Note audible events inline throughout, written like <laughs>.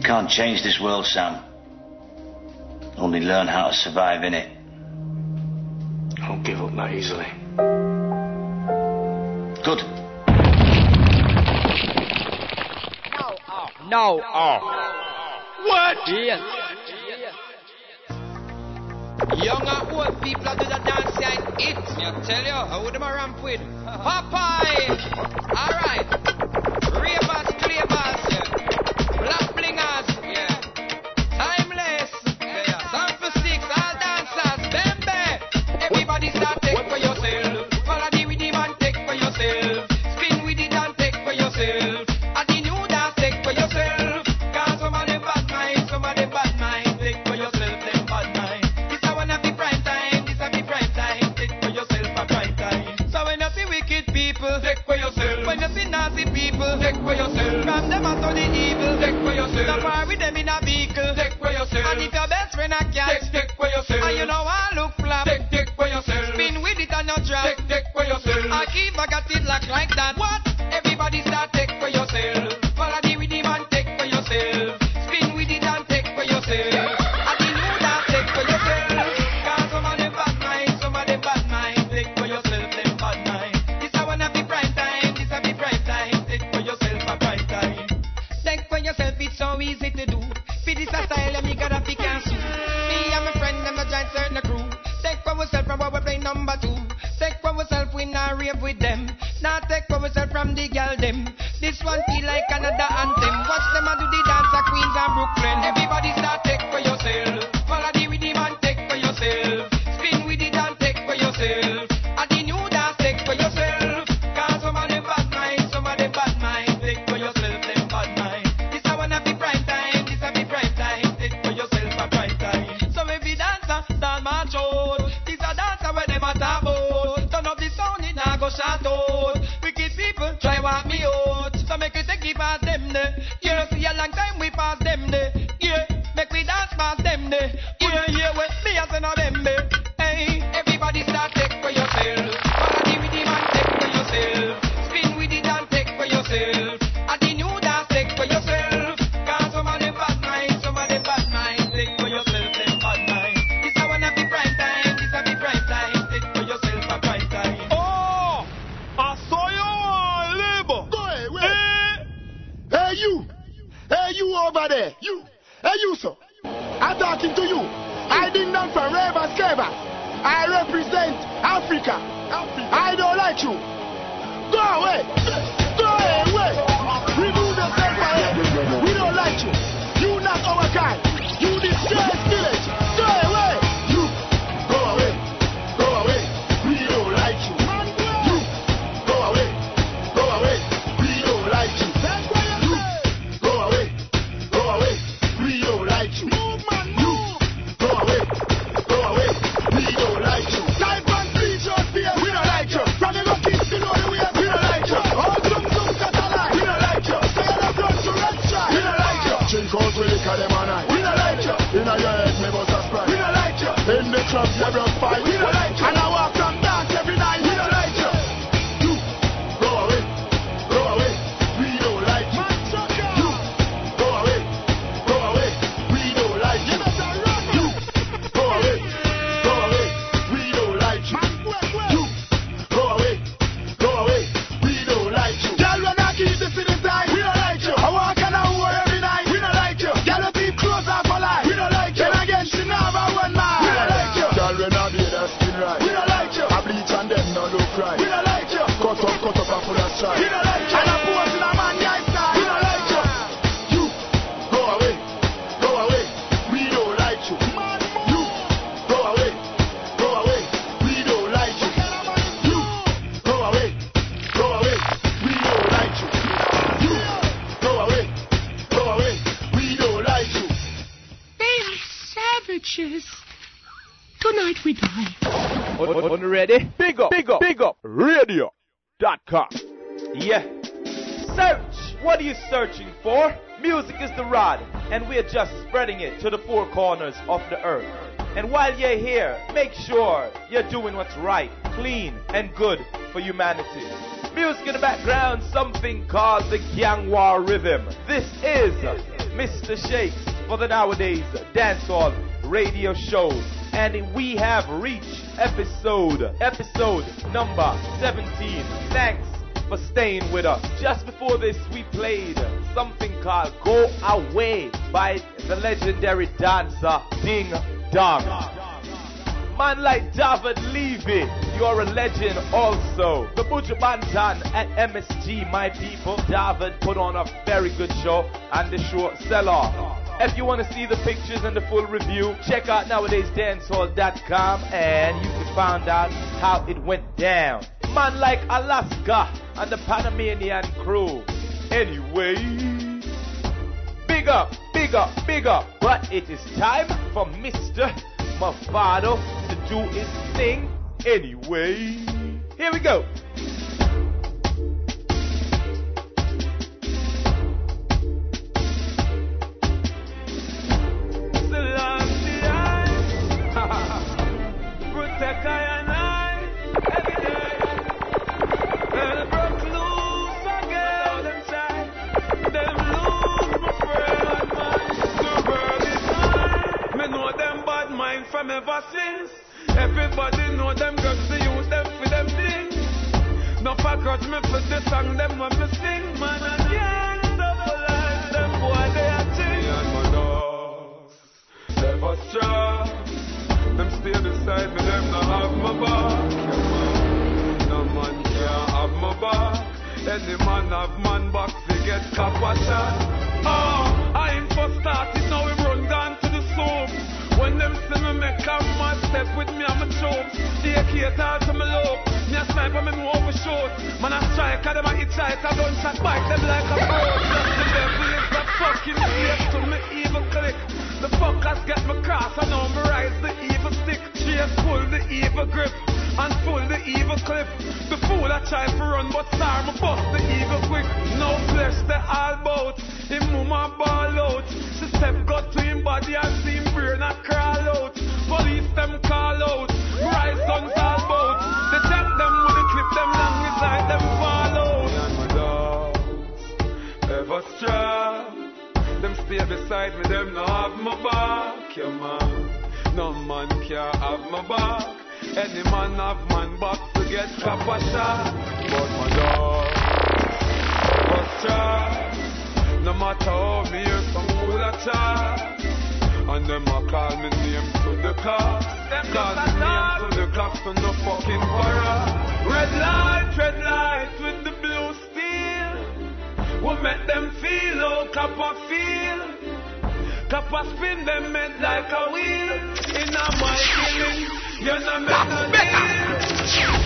You can't change this world, Sam. Only learn how to survive in it. I don't give up that easily. Good. No, oh. No, oh. What? Yes. Young at old people are do the dance and eat. I tell you, I would have ramp with. Popeye! Alright. God, and we're just spreading it to the four corners of the earth. And while you're here, make sure you're doing what's right, clean, and good for humanity. Music in the background, something called the Gangwar Rhythm. This is Mr. Shakes for the Nowadayz Dancehall Radio Show. And we have reached episode, episode number 17. Thanks for staying with us. Just before this, we played something called Go Away by the legendary dancer Ding Dong. Man like David Levy, you're a legend also. The Buju Banton at MSG, my people. David put on a very good show and the show sell off. If you want to see the pictures and the full review, check out nowadayzdancehall.com and you can find out how it went down. Man like Alaska and the Panamanian crew. Anyway, big up, big up, big up. But it is time for Mr. Mavado to do his thing anyway. Here we go. Protect I and I every day. Mind from ever since. Everybody know them girls they use them for them things. No for grudge me for the song them when me sing, man. And gangsta for life, them boy they are ting. Me and my dogs never strong. Them stay beside me, them no have my back. No man can't have my back. Any man have man back, they get copper shot. Oh, ah, I ain't for started, now we run down to the soap. When them see me make a mad step with me, I'm a choke. They cater to me low. Me a sniper, me move over short. Man a strike, them a hit strike, a gunshot bite them like a boat. The devil is a fucking slave to me evil click. The fuckers get me cross, I know me rise the evil stick. Chase pull the evil grip and pull the evil clip. The fool I try to run, but star me bust the evil quick. No flesh, they all bout. Him mama ball out. She step got to him body and see him brain a crawl out. Police them call out. Rise guns all bout. They take them with the clip, them long inside them fall out. And my dogs ever strong. Them stay beside me, them no have my back, yeah man. No man can have my back. Any man have man back to get copper shot. But my dog was strong. No matter how me hear some fool a chat. And them a call me name to the cops. Call me name to the cops to no fucking horror. Red light, red light with the blue steel. We make them feel how copper feel. Copper spin them head like a wheel. In a my killing, you know no deal.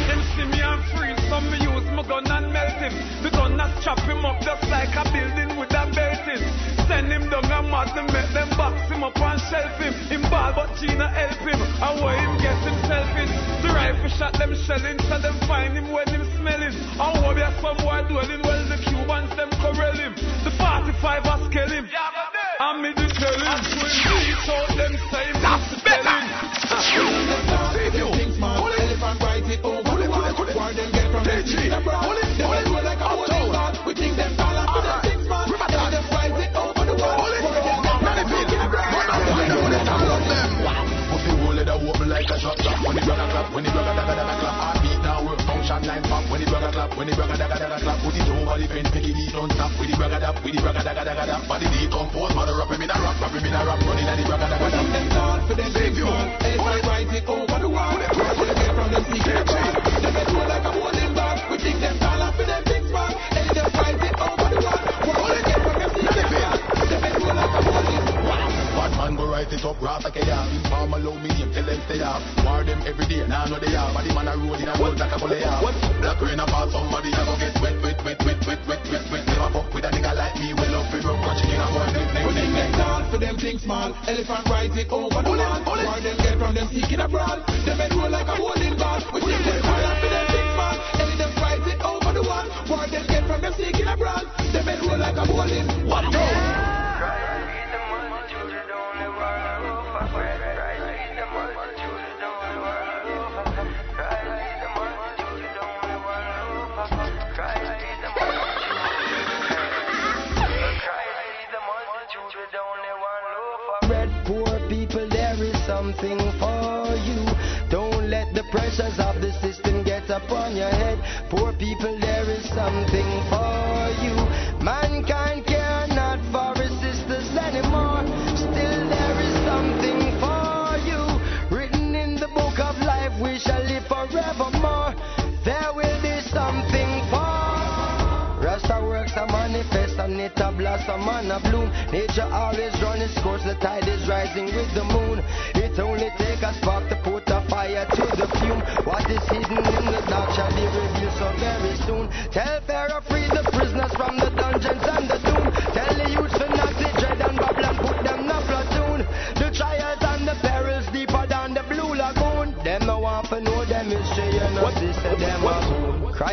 Them see me and free, so me use my gun and melt him. The gun a chop him up just like a building with a belting. Send him down a mad, them make them box him up and shelf him. Him ball but Gina help him. And where him get himself in. The rifle shot them shelling, so them find him when him smelling. And some boy dwelling, well the Cubans them corral him. The 45 a scale him. And me the tell him. So him reach out them him That's better. Save you. Elephant ride it over the wall. Where them get from things abroad. Them head roll like a bowling ball. We think them six man. It over the wall. Where them get from them things abroad. Pussy hole it a open like a shot When the brother clap, the brother When the brother clap, when the brother daga daga clap Put it over the fence, make it eat don't stop With the brother dap, with the brother daga daga dap Body decompose, mother up him in a rock Rap him in a rap, running at the brother daga When them tall for them six man. Elephant ride it over the wall. Them get from them things go write it up, rasta ke ya Inform allow me name, tell them stay up War them every day, now know they are Body man a roll in a world like a bully ya Black rain a fall, somebody a go get wet, wet, wet, wet, wet, wet, wet, wet Never fuck with a nigga like me, well up, we rub, watch chicken a boy, neck, neck, neck, them tall for them things small. Elephant ride it over the wall. Where them get from them seeking abroad. Them head roll like a bowling ball. We think them tall for them things small. Elephant ride it over the wall. Where them get from them seeking abroad. Them head roll like a bowling. What upon your head. Poor people, there is something for you. Mankind care not for his sisters anymore. Still, there is something for you. Written in the book of life, we shall live forevermore. There will be something for Rasta works a manifest and it a blossom and a bloom. Nature always run its course, the tide is rising with the moon. Tell Pharaoh free the prisoners from the dungeons and the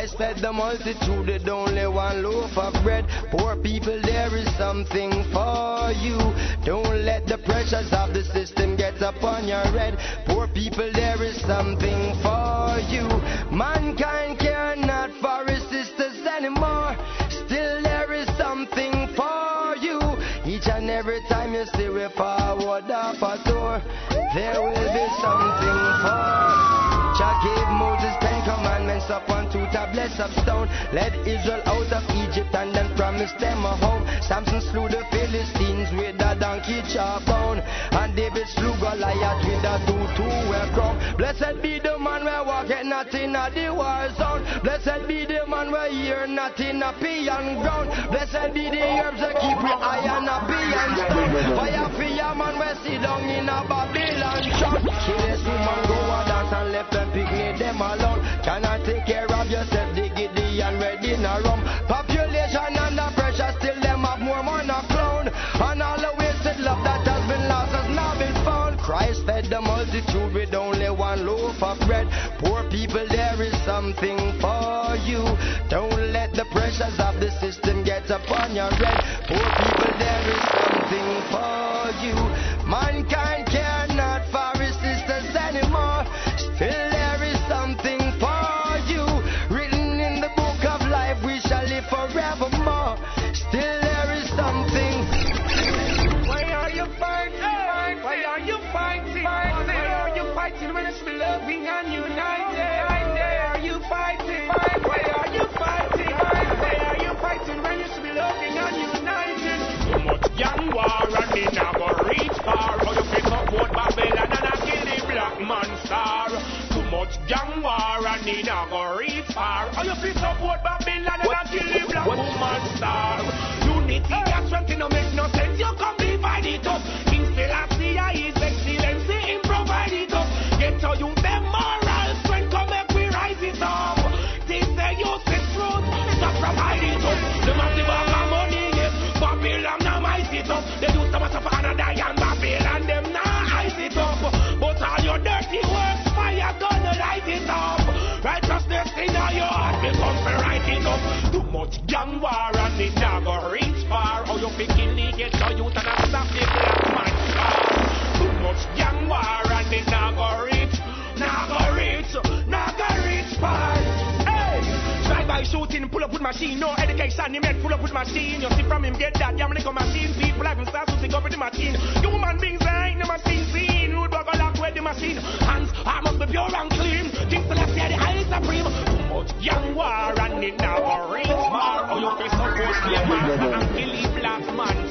Christ fed the multitude with only one loaf of bread. Poor people, there is something for you. Don't let the pressures of the system get upon your head. Poor people, there is something for you. Mankind care not for his sisters anymore. Still, there is something for you. Each and every time you see we forward up a tour, there will of stone. Led Israel out of Egypt and then promised them a home. Samson slew the Philistines with a donkey jawbone. And David slew Goliath with a two-two-way crown. Blessed be the man where walk it not in a the war zone. Blessed be the man where hear not in a peon ground. Blessed be the herbs that keep me iron a peon stone. Fire for your man where sit down in a Babylon trap. Kill this woman go dance and left them picnic them alone. Cannot take care of yourself, dig it and ready in a rum. Population under pressure, still them have more man a clown. And all the wasted love that has been lost has now been found. Christ fed the multitude with only one loaf of bread. Poor people, there is something for you. Don't let the pressures of the system get upon your head. Poor people, there is something for you. Me nah go reach far. You support Babylon and the black man. Too much gang war and go reach you support Babylon and the black strength no make no sense. You come divide it up. Is excellency it up. Get to you your heart, to write it up. Too much gang war and it now go reach far. How you kill the ghetto youth and a stop the black man star. Too much gang war and it now go reach, now go reach, now go reach far. Hey! Drive-by shooting, pull up with machine, no education, him head full up with machine. You see from him get that, damn liquor machine. People have start to think up with the machine. Human beings ain't the machine seen. Rude bugger lock with the machine. Hands, I must be pure and clean. Think till I see the highly supreme. Much young war and it now a reach far. Oh, you feel support slave master and the black man.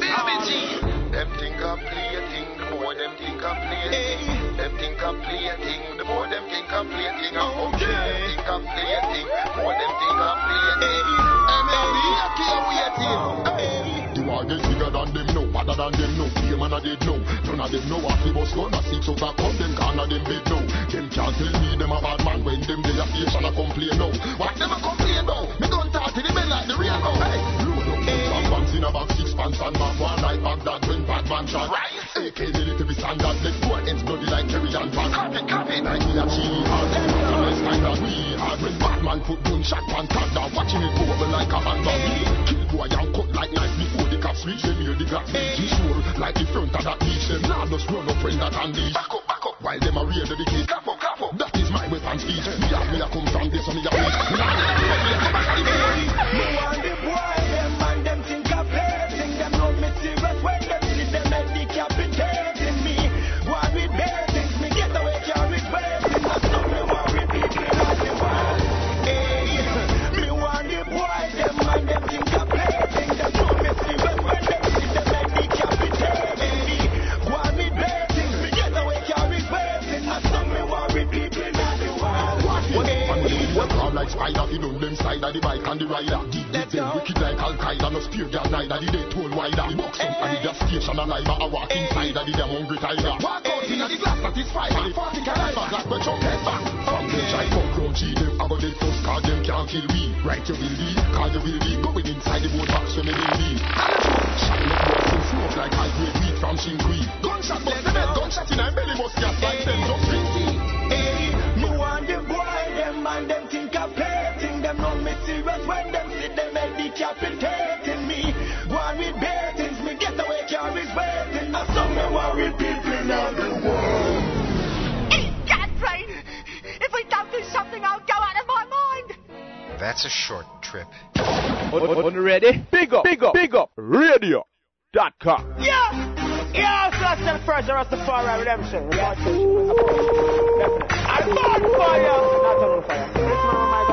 Them think a play a thing, the more them think a play a thing. Them think a play a thing, the more them think a play a thing. Oh, okay. Them think a thing, more them think a play a thing. Hey, man, we are here waiting. Hey. The war get bigger than them know, better than them know. Fear man a dead know. None of them know what the boss gonna six out of come them corner them bed know. Them can't tell me them a bad man when them they a face and a complain now. What them a complain now? Me don't talk to the men like the real now. Hey, load up bangs in a bag six pants and map one like Baghdad when Batman shot. Right. AK military standard, let four ends bloody like Kerry and Van. Copy, copy. Like me a hard. The rest kind of we hard when Batman put gun shot pan tanda. Watching it over like a handbag. Kill boy and cut like knife cops reach them hear the beach. Sure, like the front of that beach. Them now just run up when that unleash. Back up, back up. While them a rear the case. Clap up, clap up. That is my weapon speech. Me have me a come from this and me a preach. Let me a come back to the and the rider. Deep deep them wicked like Al Qaeda. No spear girl neither. The day told wider. The box up and the station alive. I walk inside of the damn hungry tiger. Walk out in the glass that is fire. The party caliber glass but jump head back. The try come from G them. I go dead first cause them can't kill me. Right you will be, cause you will be going inside the boat box when they will be. And shot look worse in smoke like high grade weed from Shinkwe. Gunshot bust the bed, gunshot in her belly bust gas like them just. Hey, me want the boy, them and them think serious when them see them head decapitating me. One with bare things, me get away carries waiting. I saw me worried people in the world. Idiot brain! If we don't do something, I'll go out of my mind! That's a short trip. On, on, on ready? Big up, big up, big up, radio.com. Yeah! Yeah, so that's the first Rastafari redemption. I'm on fire! Not on fire. This man might on fire.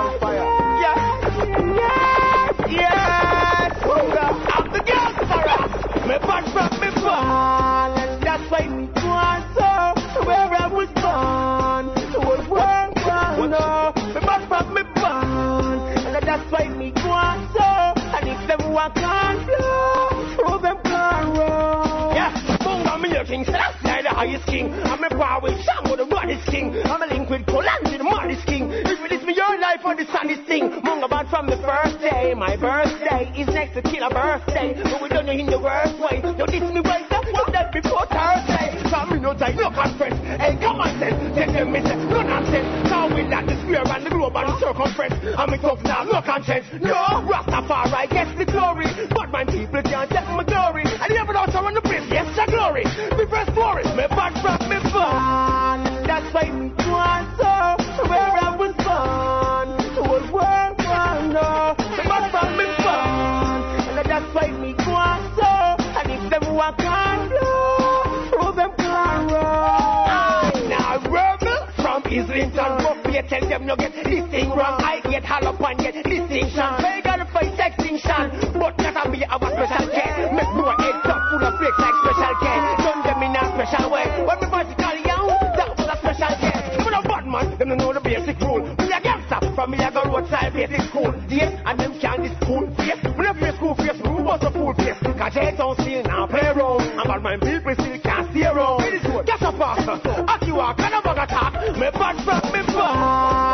Yeah! Yes! Yes! I'm the gangster! Me back from me born, and that's why me want so where I was born. Was where I know. Me back from me born, and that's why me want so. And if them walk on flow, oh them can roll. Yeah, Munga me your king, so that's why the highest king. I'm a power with Shango, the baddest king. I'm a link with Kolanji, the maddest king. Life on the sunny thing. Munga bad from the first day. My birthday is next to killer birthday. But we don't know in the worst way. Don't diss me right up, what that before Thursday. Come me no time, no conference. Hey, come on, then. Tell them me no nonsense. Now we like the square and the globe and the circumference. I'm me tough now, no conscience. No, Rastafari gets the glory. But my people can't take my glory. And the evidence around the place, yes, the glory. Me first glory, me back from me born. That's why me want so. Where I was born, was I know. Me back from me born. And that's why me want so. And if them walk on blow, throw them roll. I now rebel from Islington. But me tell them no get this thing wrong. I get and get distinction. They gotta fight extinction. But a me have a special care. Make more head top full of flakes like special care. Done them in a special way. When me first call you, that was a special care. I'm a bad man, them don't know the basic rule. Me a gangster, from me a go roadside basic school. Yes, and them can't this school face. Me a play school face, rule was a fool face. Cause they don't still now play around. And bad man people still can't stay around. Get up, pastor. Aki walk, and a bag attack. Me bad me born.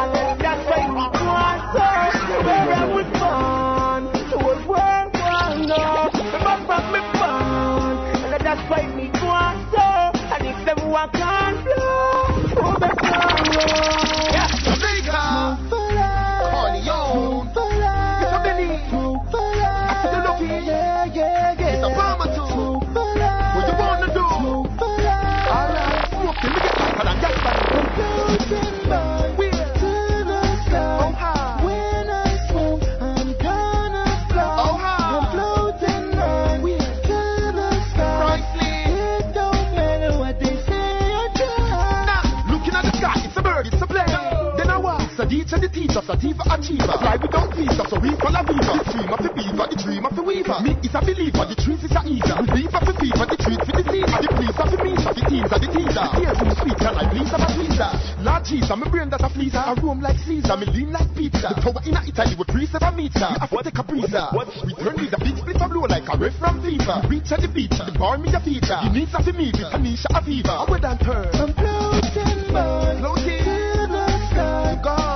Was a teacher, the teacher, sativa achiever. Fly without visa, so we follow viva. The dream of the beaver, the dream of the weaver. Me is a believer, the truth is a eater. The beef of the fever, the treat for the fever. The police of the meter, the teams are the teaser. The tears in the sweet, and I please of a tweezer. Lord Jesus, my brain that a fleezer. I roam like Caesar, me lean like pizza. The tower in a Italy with three seven meter. You have to take a breather. We turn with a big split of blow like a ref from FIFA. Reach at the beach, the bar me a feature. The needs of the me with Tanisha Aviva. I would and turn. I'm floating, boy. Floating. To the sky. God.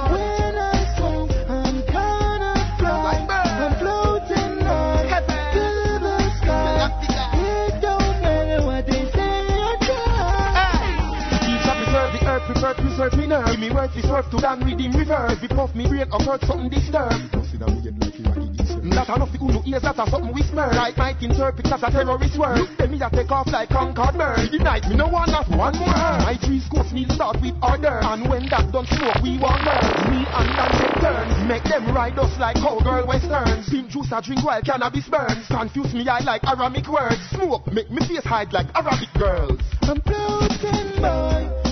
Preserve me nerve. Give me worth is worth to down redeem reverse. If puff me brain or hurt something disturbed. That enough the uno ears that are something whisper Like might interpret as a terrorist word. Look them me a take off like Concord bird. The night me no one not one more. Hurt My three scores need start with order. And when that don't smoke we want burn. Me and Dan take turns Make them ride us like cowgirl westerns. Pink juice a drink while cannabis burns. Confuse me I like Aramic words. Smoke make me face hide like Arabic girls. I'm floating boy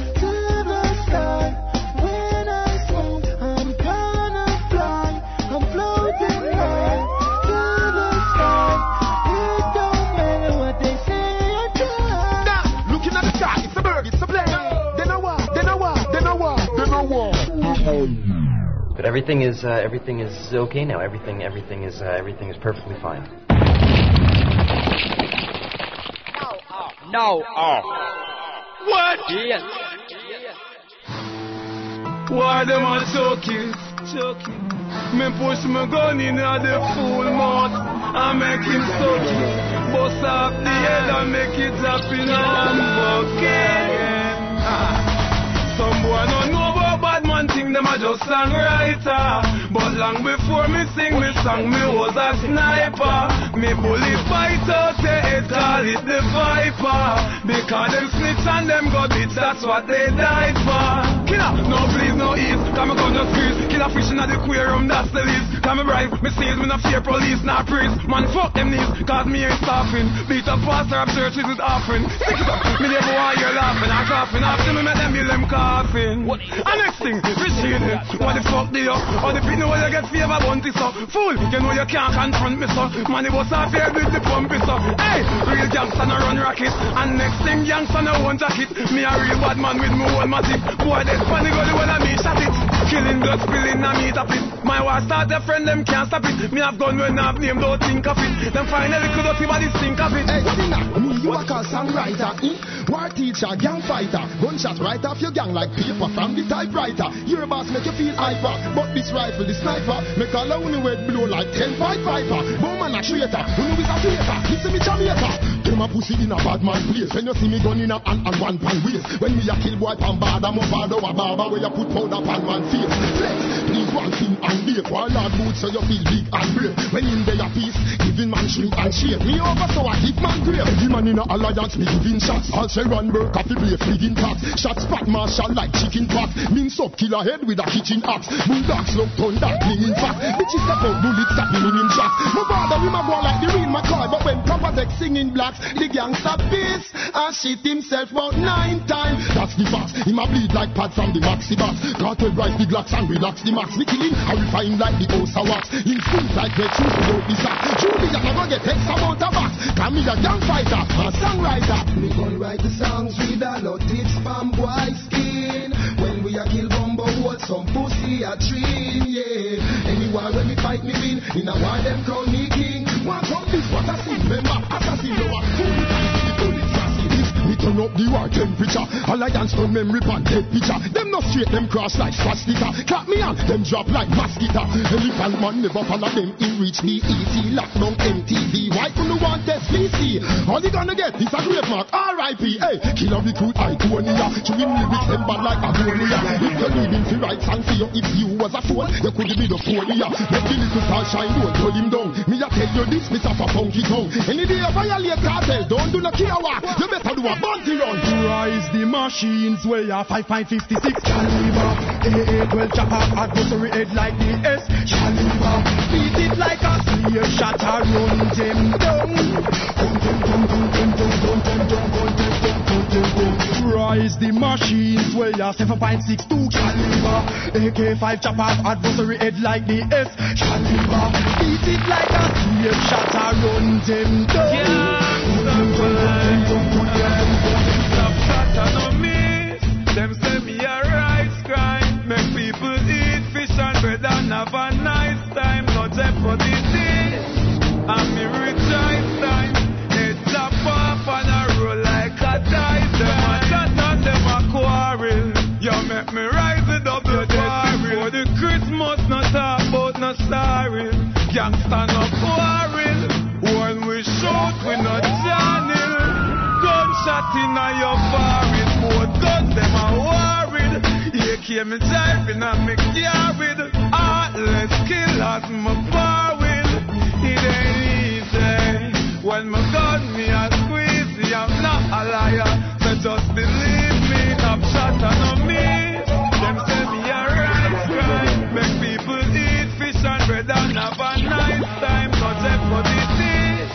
everything is uh, everything is okay now. Everything everything is uh, everything is perfectly fine. No. Oh. What? Yes. Why them a choking? Choking. Me push my gun in at the full mouth and make him suck it. Bust off the head and make it drop in a bucket. Ah. Them a just songwriter. But long before me sing me song, me was a sniper. Me bullet fight out the head, call it the viper. Because them snitch and them go bitch, that's what they died for. Killer, no please, no ease, come me gun just squeeze. Killer fish in the aquarium, that's the least. Come me bribe, me seize, me no fear police, not priest. Man, fuck them knees, cause me ain't stopping. Beat up pastor of churches is offering. Stick it up, me never want you laughing and coughing. After me make them bill them coughing. And next thing, fish it. What the fuck do you? Or the people where you get favor bounty so. Fool, you know you can't confront me so. It was off here with the pump it so. Hey, real gangster no run racket. And next thing, gangster no want jacket. Me a real bad man with me own matic. Boy, this funny gully when I me shot it. Killing blood spilling, I meet up it. My war start a friend, them can't stop it. Me have gun when I've name, don't think of it. Them finally could up body stink of it. Hey, singer, me you a call songwriter, eh? War teacher, gang fighter, gunshot right off your gang like paper from the typewriter. Your boss make you feel hyper, but this rifle, the sniper, make a lonely word blow like ten fight viper. Bowman a traitor, who know is a traitor? Listen me Jamaica. Them a pussy in a bad man place. When you see me gun in a hand and one pan waist. When me a kill boy pan bad, I'm a bad over barber where you put powder pan man. Flex, please one thing and bake. While hard boots so you feel big and brave. When in there a peace, giving man shrink and shape. Me over so I keep man grave. Every man in a alliance, me giving shots. All Sharon Burke, coffee play, fligging tax. Shots fat marshal like chicken pox. Mince up killer head with a kitchen axe. Bulldogs look thunder, clinging fast. Bitches step out, bullets me in shots. My father, we my go like the real McCoy. But when proper deck singing blacks, the gangster piss and shit himself about nine times. That's the facts. Him a bleed like pad from the maxi box. Cartel rise the glocks and relax the max. We kill him and refine like the of wax. Him squeeze like red shoes without the sack. Julia never get X amount of box. Cause me a gang fighter, a songwriter. Me gon' write the songs with a lot tips from boy skin. When we a kill bumbo, what some pussy a train, yeah. Anywhere when me fight me win, in a war them crown me king. One come this what I see, remember, assassin. We turn up the war temperature. Alliance from memory pan dead picture Them no straight, them cross like swastika. Clap me on, them drop like mosquito. Elephant man never follow them In reach me easy, lock down MTV Why couldn't you want SVC? All you gonna get is a grave mark R.I.P. Hey, killer recruit Iconia Chewing lyrics them bad like Agonia If you need him to write song for you If you was a fool, you could be the folio Make the little star shine, don't pull him down. Me a tell you this, Mr. for funky tongue. Any day you violate cartel, don't do no walk You better do a bounty run Rise the machines way a 5.56 caliber. AA-12 chopper adversary head like the S caliber. Beat it like a slave shot a run them down. Rise the machines way a 7.62 caliber. AK-5 chopper adversary head like the S caliber. Beat it like a slave shot a run them down. Gun have a nice time. No jeopardy this. And me rejoice time. It chop off and a roll like a dice. Them a chat and them a quarrel. You make me rise it up the quarrel. For the Christmas no talk about no sorry. Gangsta no quarrel. When we shoot we no channel. Gunshot in a your forehead. Both guns them a worried. AK me driving and me carried. Ah. Heartless killers me forward. It ain't easy. When my gun me a squeeze, I'm not a liar. So just believe me. Top shot on me. Them say me a right crime. Make people eat fish and bread and have a nice time. No jeopardy this.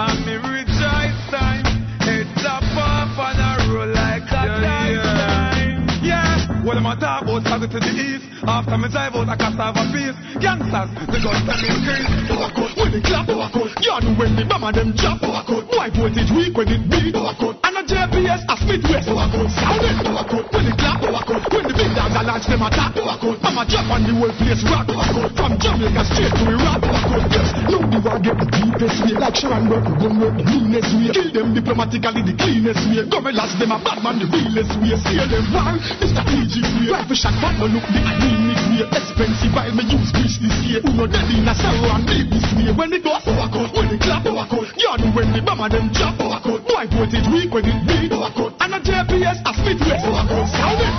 And me rejoice time. Head top off and a roll like a yeah, time. Yeah, what am I talk about? To the east. After me drive out a cassava piece. Gangsters, the guns them increase. Overcut, when it clap, overcut. You know when the bomber them drop, overcut. Why voltage weak when it beat, overcut. And a JPS, a split west, overcut. Sound it, overcut. When it clap, overcut. When the big dogs a a launch them attack. Mama drop on the whole place rock. From Jamaica straight to Iraq. Yes, now the war get the deepest way. Like Sharon work, gon' work the meanest way. Kill them diplomatically the cleanest way. Gorillas them a bad man the realest way. Steal them war, the strategic way. Rifle shot, but no look the anemic way. Expensive while me use grease this year. Who no dead in a sorrow and leave this way. When it goes, oh, when it clap, oh, yard when the bomber them drop. Boy voltage weak when it beat. And a JPS a spit west. Sound it.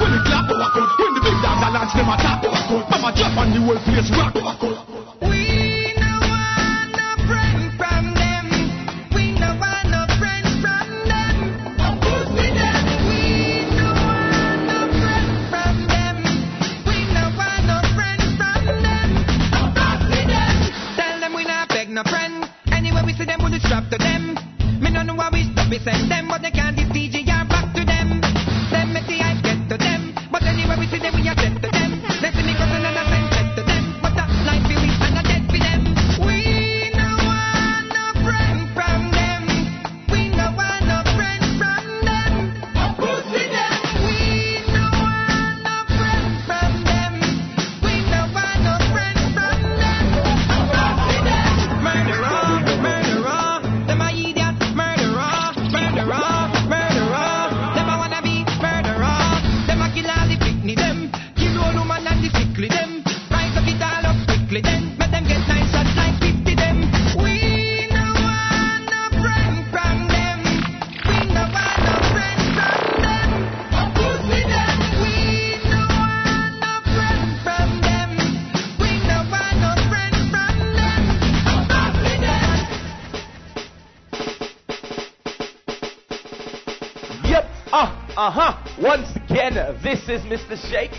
When it clap, when the big dogs a launch them the whole place rock. We no want no friend from them. We no want no friend from them. Of course we them. We no want no friend from them. We no want no friend from them. Of course we them. Tell them we not beg no friend. Anyway we see them, we strap to them. Me no know why we stop we send them, but they can't anyway we see them, we are dead is Mr. Shake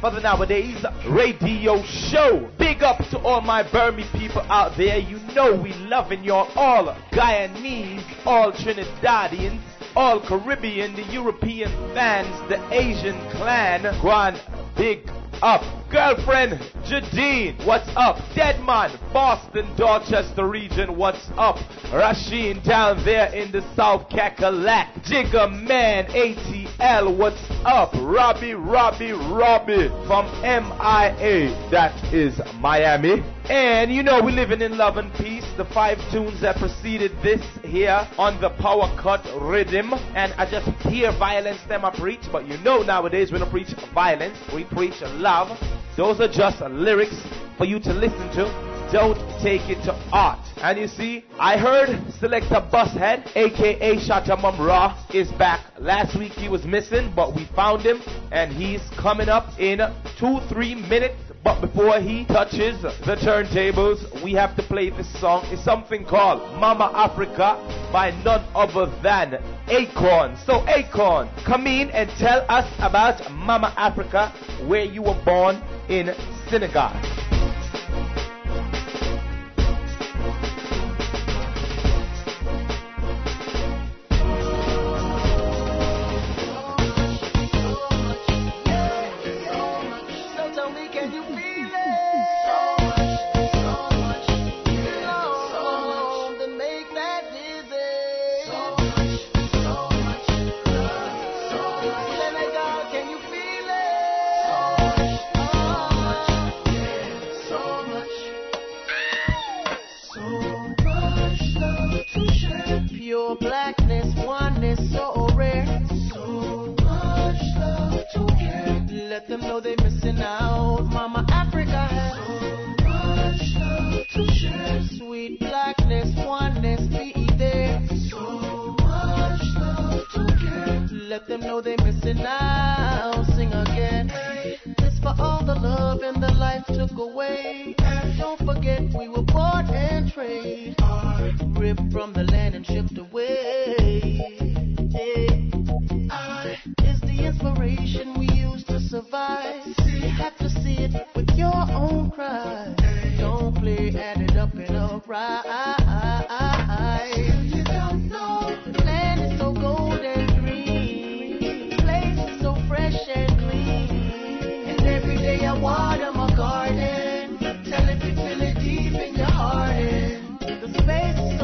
for the Nowadayz Radio Show. Big up to all my Burmy people out there. You know we loving y'all all Guyanese, all Trinidadians, all Caribbean, the European fans, the Asian clan. Guan, big up. Girlfriend, Jadine, what's up? Deadman, Boston, Dorchester region, what's up? Rasheen down there in the South Cackalack. Jigger Man, ATL, what's up? Robbie, Robbie, Robbie from MIA, that is Miami. And you know, we're living in love and peace. The five tunes that preceded this here on the Power Cut Rhythm. And I just hear violence them I preach, but you know nowadays we don't preach violence, we preach love. Those are just lyrics for you to listen to. Don't take it to art. And you see, I heard Selector Bushead, aka Shatta Mum Ra, is back. Last week he was missing, but we found him, and he's coming up in two, three minutes. But before he touches the turntables, we have to play this song. It's something called Mama Africa by none other than Akon. So Akon, come in and tell us about Mama Africa, where you were born in Senegal. Life took away. Don't forget we were bought and trade. Ripped from the land and shipped away. I is the inspiration we use to survive. You have to see it with your own cry. Don't play, add it up and alright. You feel it deep in your heart. And the space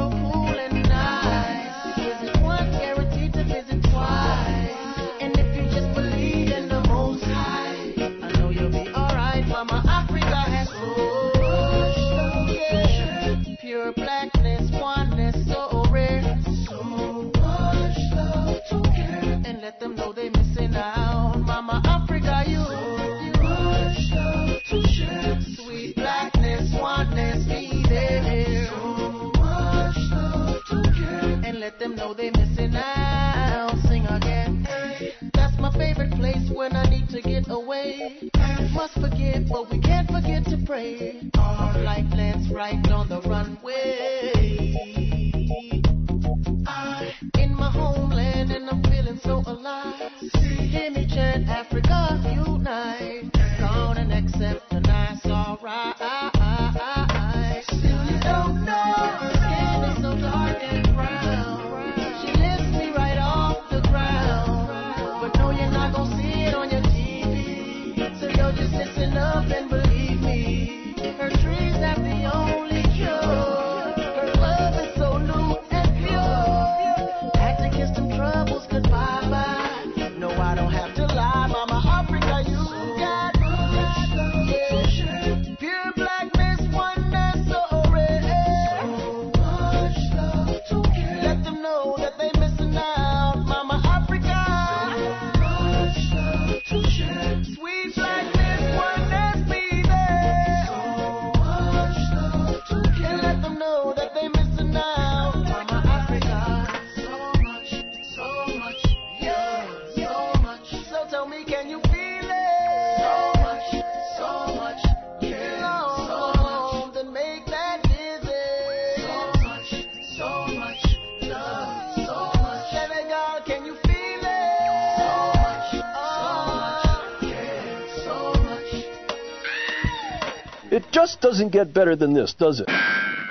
doesn't get better than this, does it?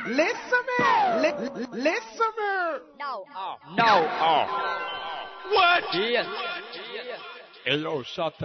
Listen, man. Li- listen, man. No. No. Oh. What? Yes. Hello, shut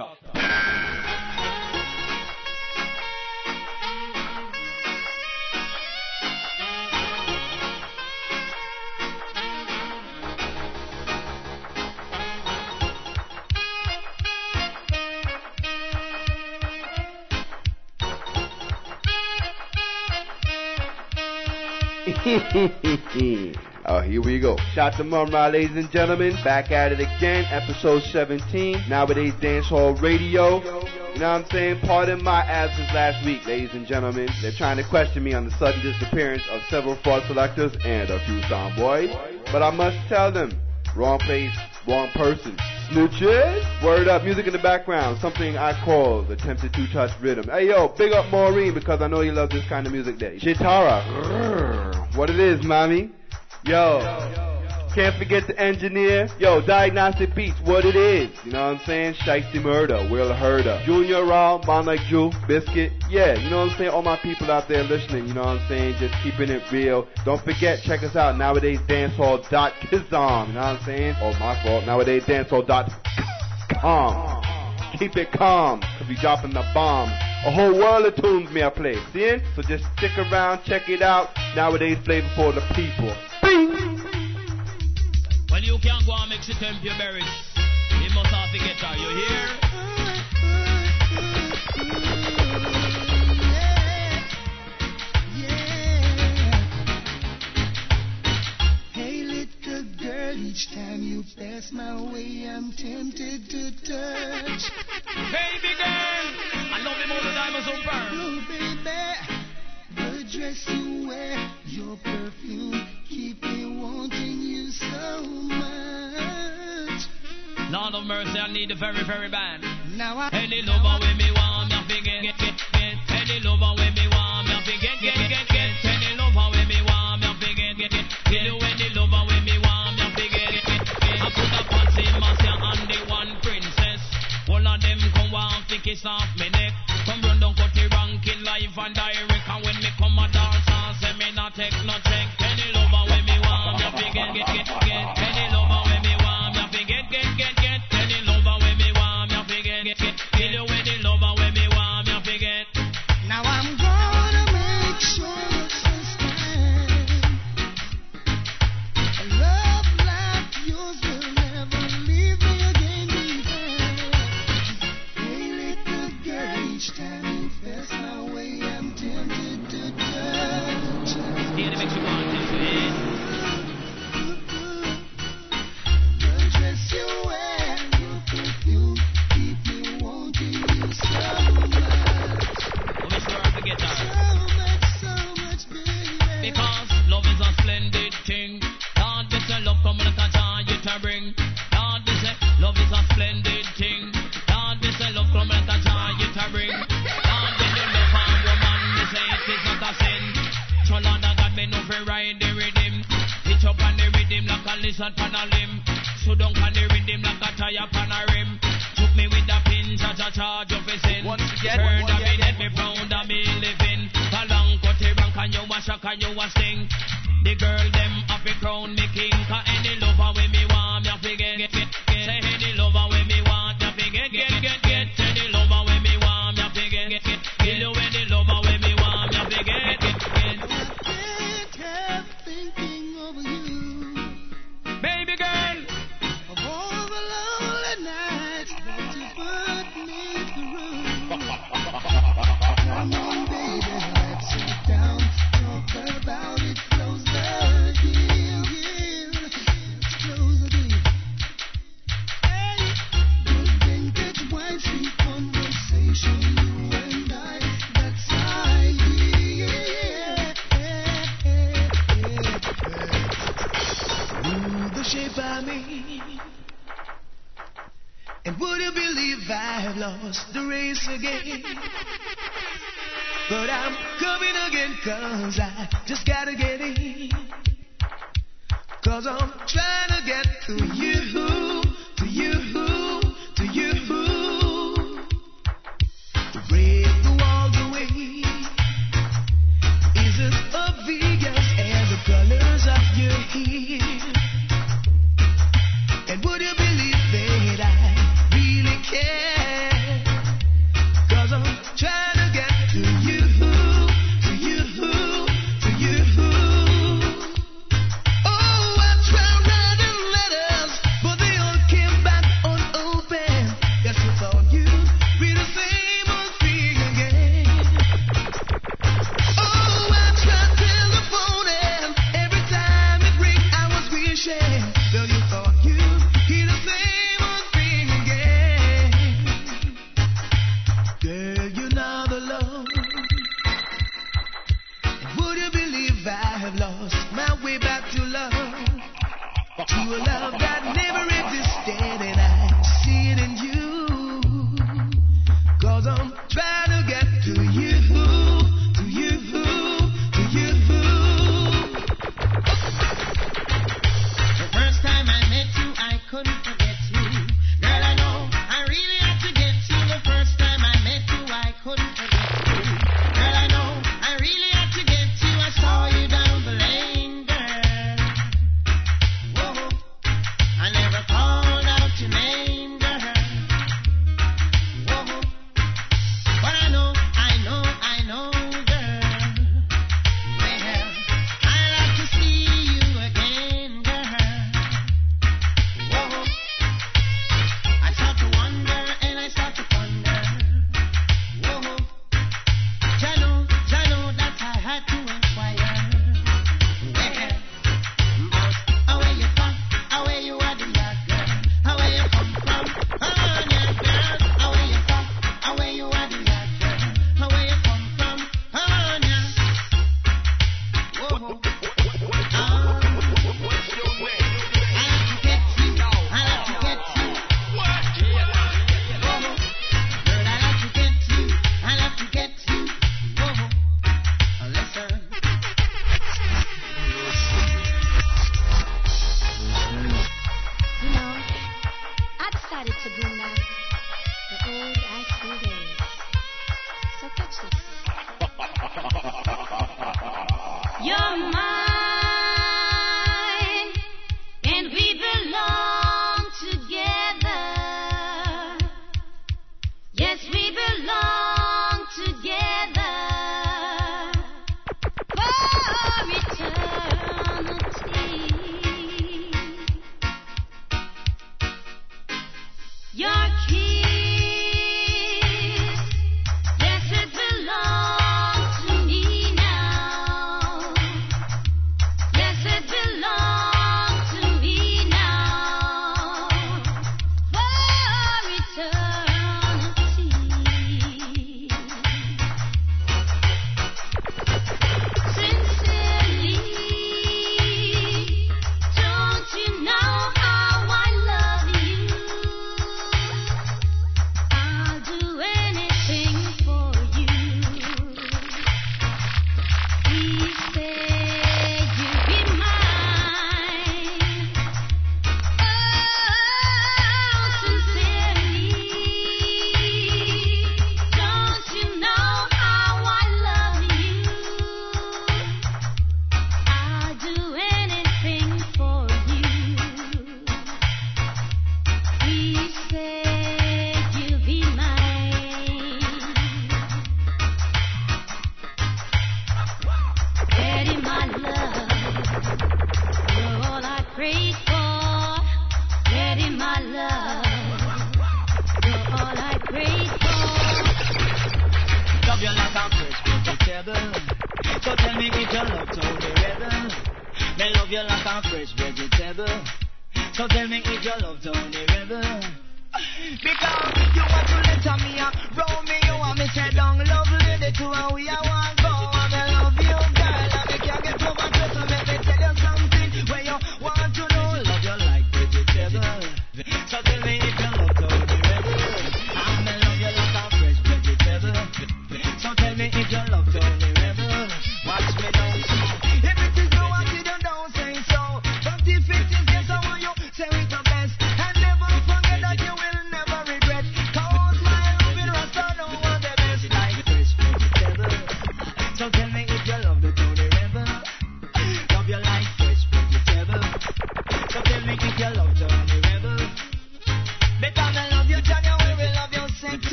here we go. Shout to Mumra, ladies and gentlemen. Back at it again, episode 17. Nowadayz, Dancehall Radio. You know what I'm saying? Pardon my absence last week, ladies and gentlemen. They're trying to question me on the sudden disappearance of several fraud selectors and a few sound boys. But I must tell them, wrong place, wrong person. Snooches? Word up, music in the background, something I call the Tempted to Touch Rhythm. Hey yo, big up Maureen because I know you love this kind of music day. Shitara, what it is, mommy? Yo, can't forget the engineer. Yo, Diagnostic Beats, what it is. You know what I'm saying? Shiesty Murder, Will Herder. Junior Raw, Man Like Jew, Biscuit. Yeah, you know what I'm saying? All my people out there listening, you know what I'm saying? Just keeping it real. Don't forget, check us out, Nowadayz. You know what I'm saying? Oh, my fault. nowadayzdancehall.com. Keep it calm, cause we dropping the bomb. A whole world of tunes me I play. See? So just stick around, check it out. Nowadayz flavor for the people. Well, you can't go and mix it temp your berries. You must have to get her, you hear? Hey, little girl, each time you pass my way, I'm tempted to touch. Baby girl, I love you more than diamonds on pearl. Oh, baby, the dress you wear, your perfume, keep me wanting so much. Lord of mercy, I need the very, very bad. Now I Any lover with me want me fi get, get, get, get. Any lover with me want me fi get, get, get, get. Any lover with me want me fi get, get, get. Tell you any lover with me want me fi get, get, get, get. I put a patsy master and the one princess. All of them come want kiss off me neck. Come run down cut the ranking live and direct. lizard pan a limb. So down the rhythm like a tire a rim. Took me with a charge of his me me me living. Cut a rank and you a shock and you a sting. The girl them Cause I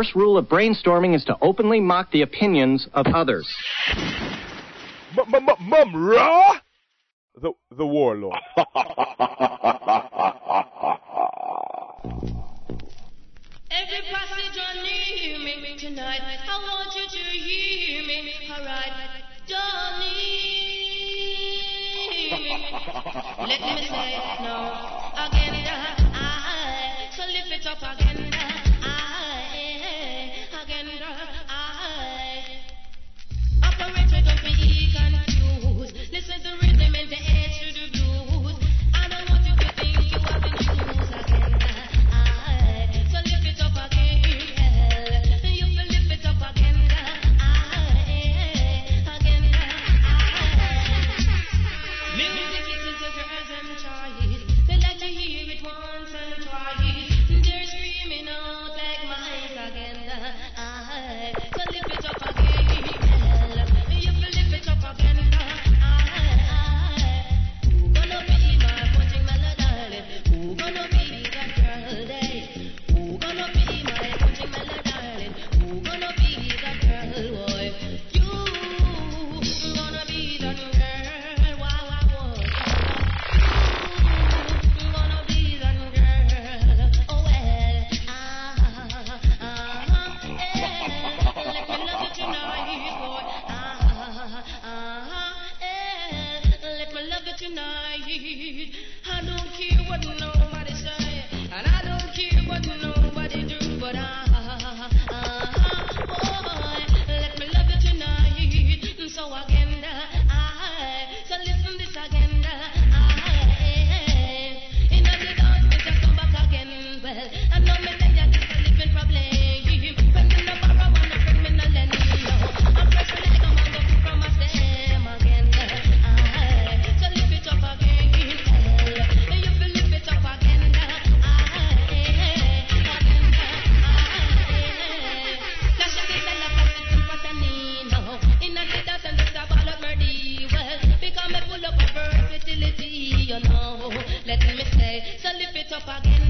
first rule of brainstorming is to openly mock the opinions of others. Mum ra The, the warlord. Every passage on near me tonight, I want you to hear me, alright, darling. Let me say no again, I, so lift it up again. is the rhythm and the up again.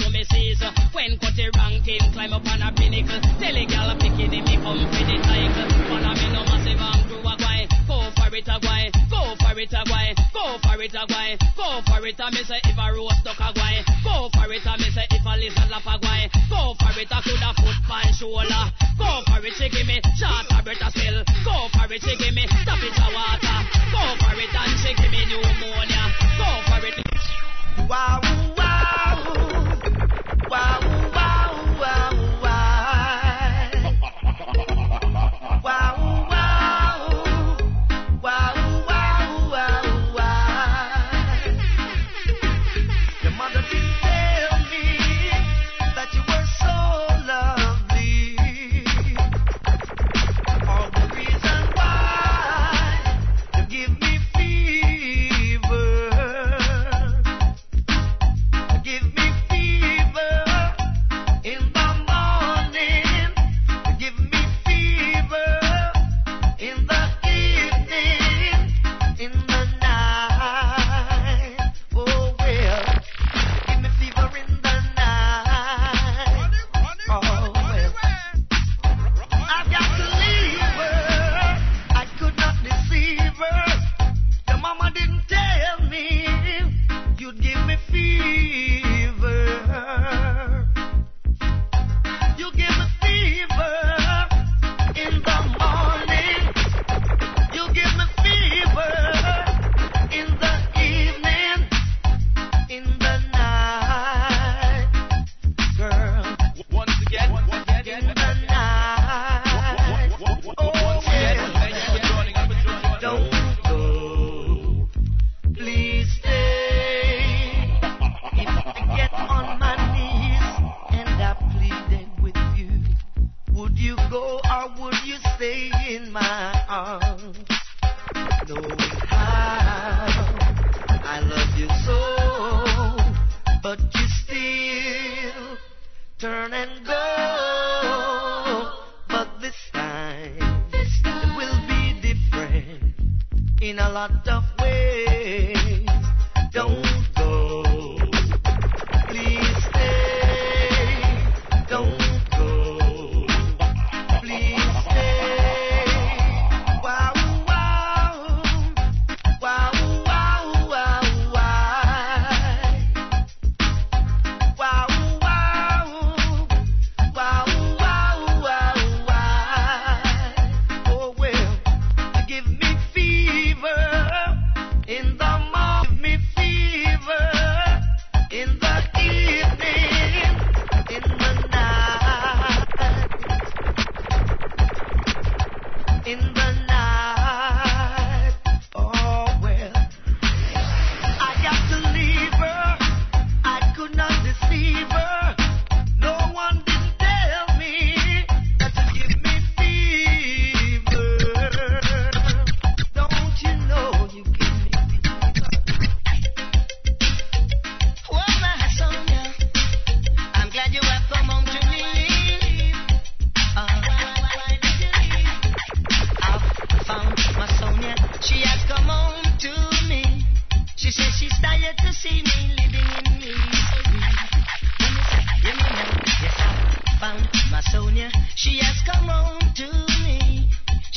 to me sees. When Cutty Rankin climb up on a pinnacle, tell a gal picking him for the title. Follow me no massive arm through a guy. Go for it a guy, go for it a guy, go for it a guy, go for it a me say if a rose stuck a guy, go for it a me say if a lizard lap a guy, go for it a could a foot pan shoulder, go for it she give me shot a better still, go for it she give me tap it a water, go for it and she give me pneumonia, go for it. Wow, wow.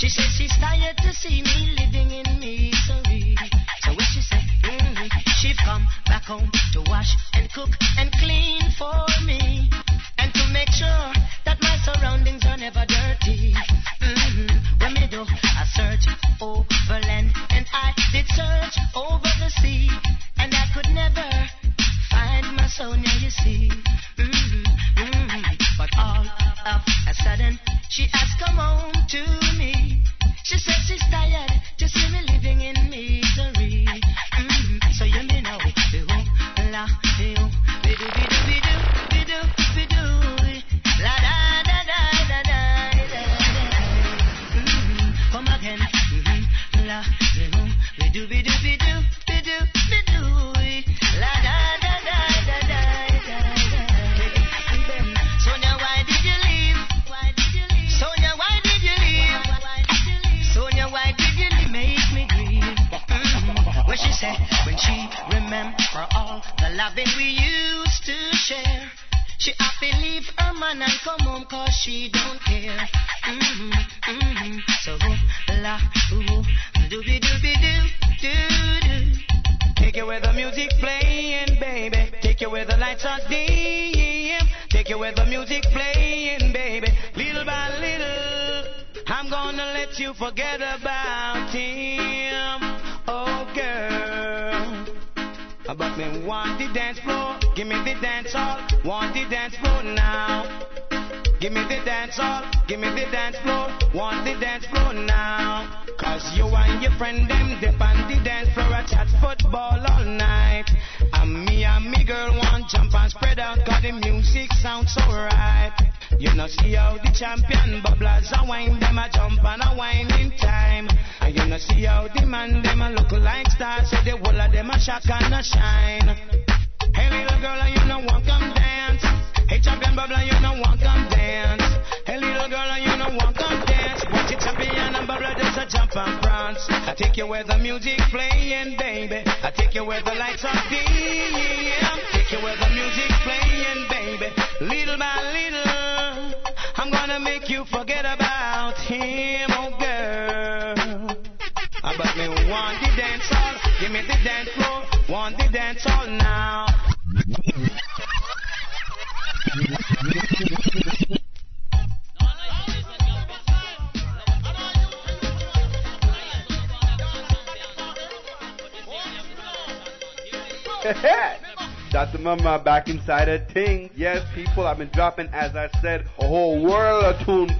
She says she's tired to see me living in misery. So when she said, mm, she've come back home to wash and cook and clean for me. And to make sure that my surroundings are never dirty. Mhm. When me do a search over land and I did search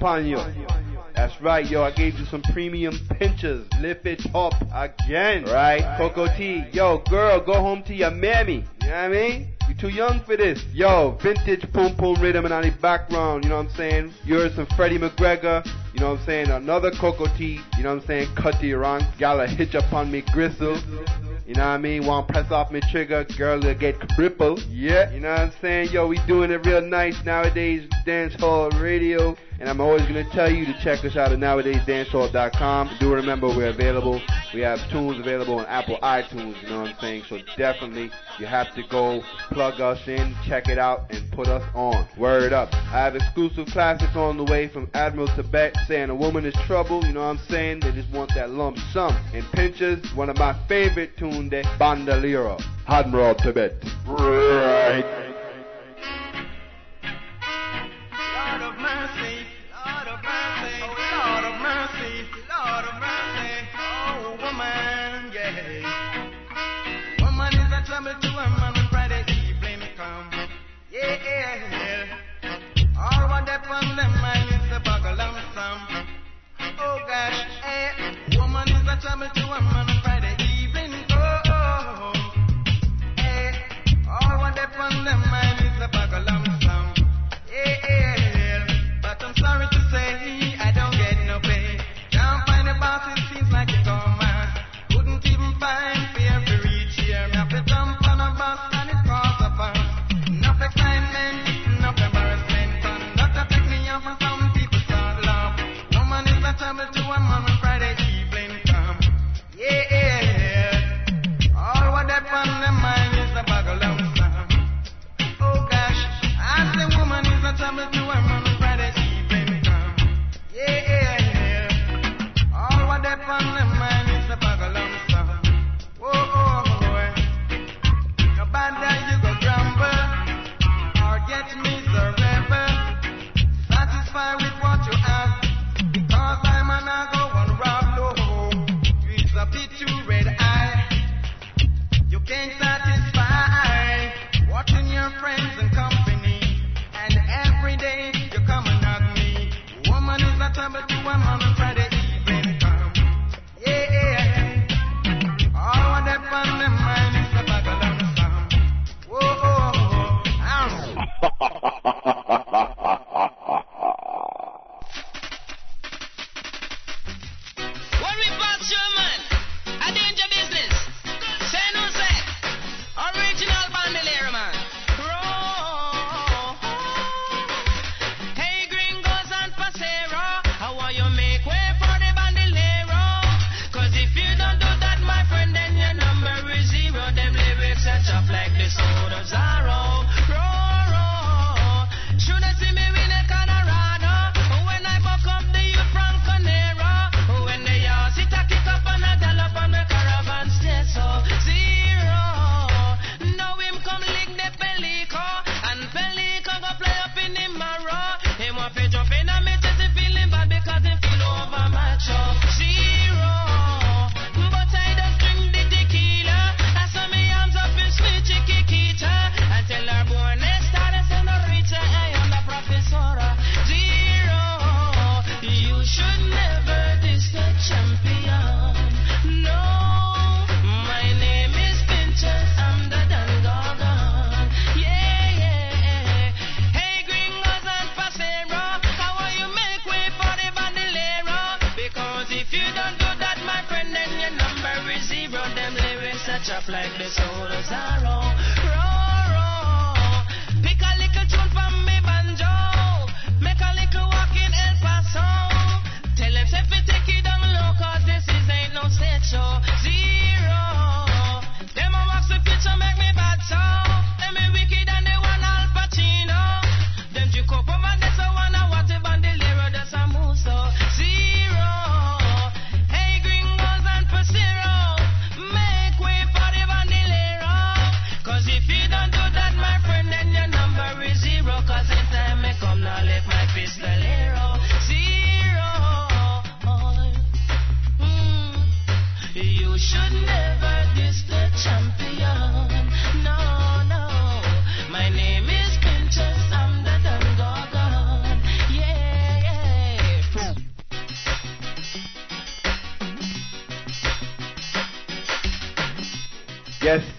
upon you. That's right, yo, I gave you some premium pinches. Lift it up again, right? Coco Tea, yo, girl, go home to your mammy. You know what I mean? You too young for this. Yo, vintage boom boom rhythm and on the background, you know what I'm saying? You heard some Freddie McGregor, you know what I'm saying? Another Coco Tea, you know what I'm saying? Cut the wrong, gala hitch up on me gristle. You know what I mean? Want press off me trigger, girl will get crippled. Yeah. You know what I'm saying? Yo, we doing it real nice Nowadayz, dancehall radio. And I'm always gonna tell you to check us out at nowadayzdancehall.com. Do remember we're available. We have tunes available on Apple iTunes. You know what I'm saying? So definitely you have to go plug us in, check it out, and put us on. Word up. I have exclusive classics on the way from Admiral Tibet saying a woman is trouble. You know what I'm saying? They just want that lump sum. And Pinchers, one of my favorite tunes, Bandolero. Admiral Tibet. Right. Them mind is a bugle and some. Oh gosh, eh. Woman is a trouble to a man Friday evening. Oh, oh, oh. Eh. All what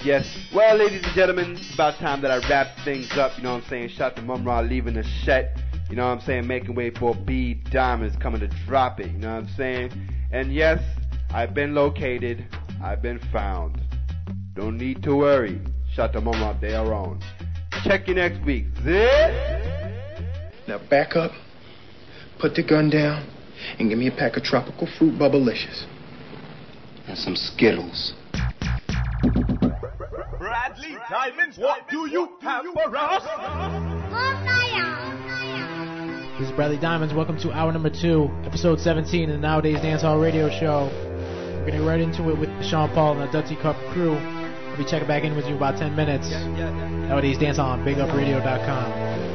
Yes, yes. Well, ladies and gentlemen, it's about time that I wrap things up. You know what I'm saying? Shout to Mumra leaving the set. You know what I'm saying? Making way for B Diamonds coming to drop it. You know what I'm saying? And yes, I've been located. I've been found. Don't need to worry. Shout to Mumra, they are on. Check you next week. Zip. Now back up, put the gun down, and give me a pack of tropical fruit bubblicious. And some Skittles. Bradley Diamonds, what do you have for us? This is Bradley Diamonds. Welcome to hour number two, episode 17 of the Nowadayz Dancehall Radio Show. We're going to get right into it with Sean Paul and the Dutty Cup crew. We'll be checking back in with you in about 10 minutes. Nowadayz Dancehall on BigUpRadio.com.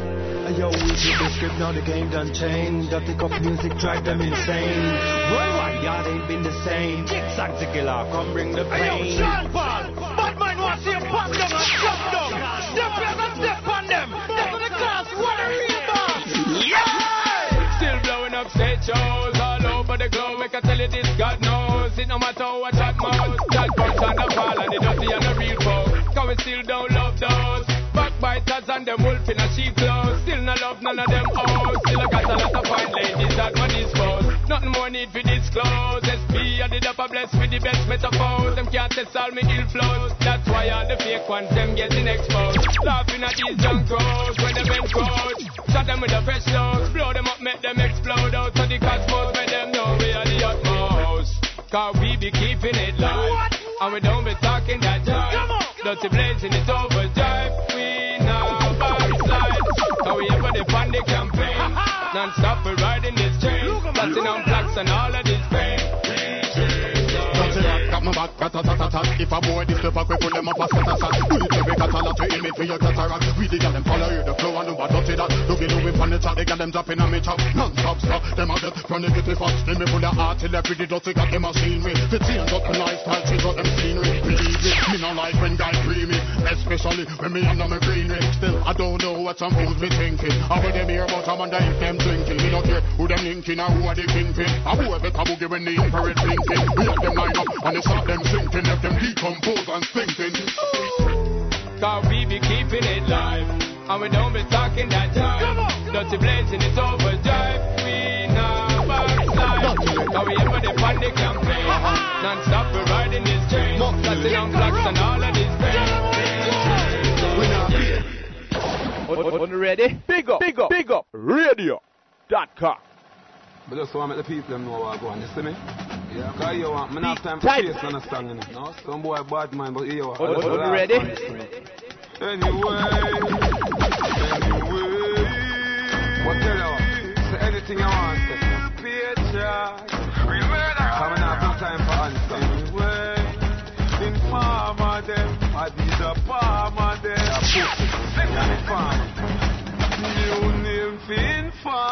Yo, we keep the script, now the game done changed. Dutty Cup music drive them insane. Worldwide, yeah, they been the same. Jigsaw killer, come bring the Hey, pain. yo, Sean Paul, Batman wants you pop down and jump down. Step back and step on them. That's what the class what real boss. Yeah! Still blowing up stage shows all over the globe. Make can tell you this, God knows. It no matter what chat and them wolf in a sheep clothes. Still no love none of them hoes. Still I got a lot of fine ladies that money's for. Nothing more need for disclose. SP and the upper blessed with the best metaphors. Them can't test all me ill flows. That's why all the fake ones them getting exposed. Laughing at these crows when they been coach. Shot them with a fresh nose. Blow them up, make them explode out to the cosmos. Make them know we are the utmost. Cause we be keeping it live. And we don't be talking that jive. Dirty blazing it's overdrive. Campaign. Non-stop we riding this train. Platinum plaques and all of back, rat tat tat tat. If a boy this the fuck, we pull them up a sat a sat. We need to be got a lot to it for your cataract. We the gal them follow you, the flow and what dirty that. Look at we from the chat, they got them dropping on me chop. Non-stop stop, them a get from the gitty fox. Then me pull the artillery, the dirty got them machinery. The change up the lifestyle, change up them scenery. Believe it, me no like when guys free me. Especially when me under my greenery. Still, I don't know what some fools be thinking. I with them hear about them and if them drinking. Me not care who them linking or who are they kingpin. I who have a boogie when the emperor blinking. We have them line up and they start them sinking. Let them decompose and stinking. Cause we be keeping it live. And we don't be talking that jive. Dirty blazing it overdrive. We now backslide. Cause we ever the fund the campaign. Non-stop we riding this train. Platinum plaques and all of this On, on, on ready? Big up, big up, big up, radio.com. But just want to make the people them know what I want, you see me? Yeah, cause you want, me not have time for Tight. face on a song, you know. Some boy bad man, but you want. On, on, on ready? Anyway, anyway. What tell you? Say anything you want, say. Paycheck. Real murder. Come on, have no time for answer. Anyway, informer them. I did a farmer them. A pussy. Informer. New name for informer,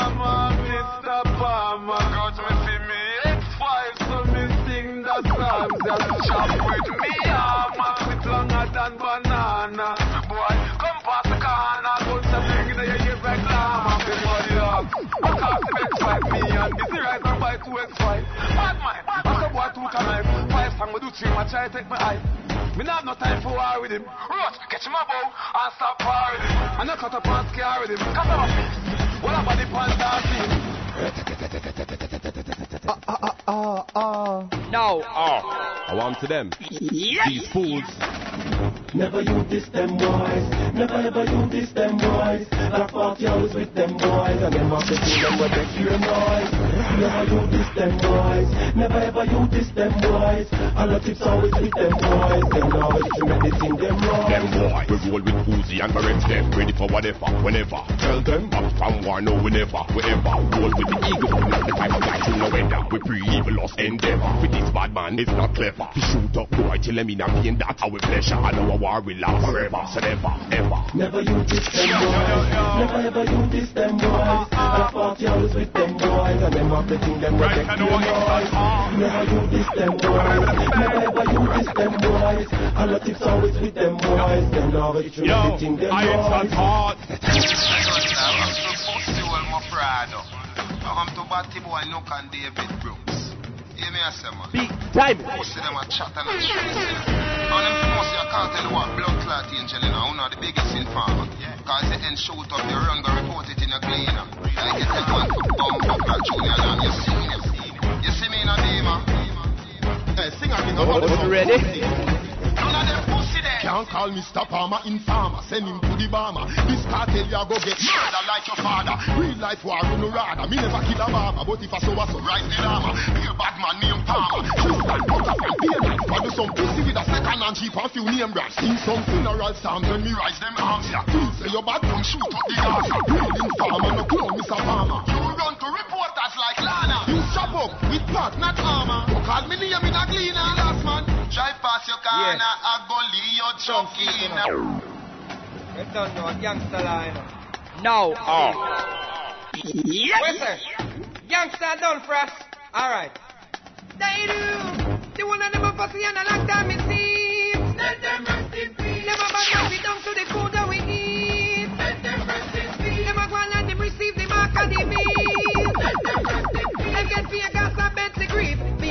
chop with me armor. It longer than banana. Boy, come the corner, go to bring the you give back llama. Everybody up. I can't see X5 me and busy buy two X5. Bad mind, I said boy two five we do three, to take my eye. Have no time for war with him. Roach, catch him a bow and stop war with him. And not cut up and scare with him. I'm a. What about the pants dancing? Ah, ah, ah, ah. Now, oh, I want to them. These fools. Never you diss them boys, never ever you diss them boys. Black party always with them boys, and them have to see them with the hear noise. Never you diss them boys, never ever you diss them boys. All the tips always with them boys, them always premediting them boys. Them boy, we roll with Uzi and Barrett them, ready for whatever, whenever. Tell them back from war, no whenever, wherever. Roll with the eagle, not the type of guy to know weather. We pre-evil lost endeavor. With this bad man, it's not clever. He shoot up boy till him in a pain, that's our pleasure. I know a war will last forever, so never, ever. Never you diss them boys, never ever you diss them boys. Black party always with them boys, and them have to think them with the hear noise. Never you diss them boys, never ever you diss them boys. All the tips always with them boys, them always premediting them boys. I it's a boys. thought. I'm to Batty Boy, Nook and David Brooks. Hear me, I say, man. Big time. Pussy them a chat and a. And them famous, you can't tell what blood clot angel, you know, one of the biggest informer. Cause you end shoot up your run, go report it in a cleaner. Like you take one for bomb up like Junior Land, you see me. You see me in a beamer. Hey, sing again. Oh, you ready? Can't call Mr. Palmer informer, send him to the bomber. This cartel ya go get murder like your father. Real life war you no rather. Me never kill a barber, but if I saw us, rise the llama. Be a bad man named Palmer. Tristan Butter from daylight. I do some pussy with a second and cheap and few name brands. Sing some funeral psalms when me rise them arms ya. Feel say your bad come shoot up the Gaza. Real informer, no clone Mr. Palmer. You run to reporters like Lana. You chop up with part, not armor. Call me name in a cleaner, last man. Drive past your car and I go leave your junkie in a... You don't know, gangster line. Now, oh. Yes. Listen, gangster done for us. All right. They do. The one of them a pussy and a long time it seems. Let them rest in peace. Never back up it down to the food that we eat. Let them rest in peace. Never go and let them receive the mark of the beast. Let them rest in peace.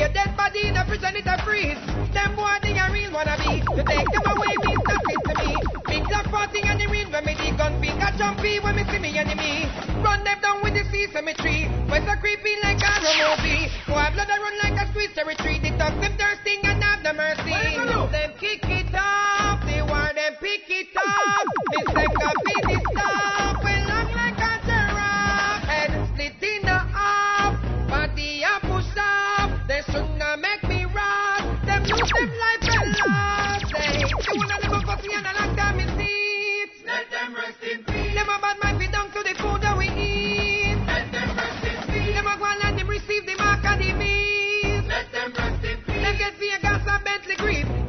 A dead body in a prison it a freeze. Them boy they a real wanna be. To take them away means nothing to me. Big black party and the real when me the gun finger jumpy when me see me enemy. Run them down with the sea cemetery. West a creepy like a movie. Boy blood a run like a sweet territory. The dogs them thirsting and have no mercy. Them kick it off. They want them pick it up. Me say coffee this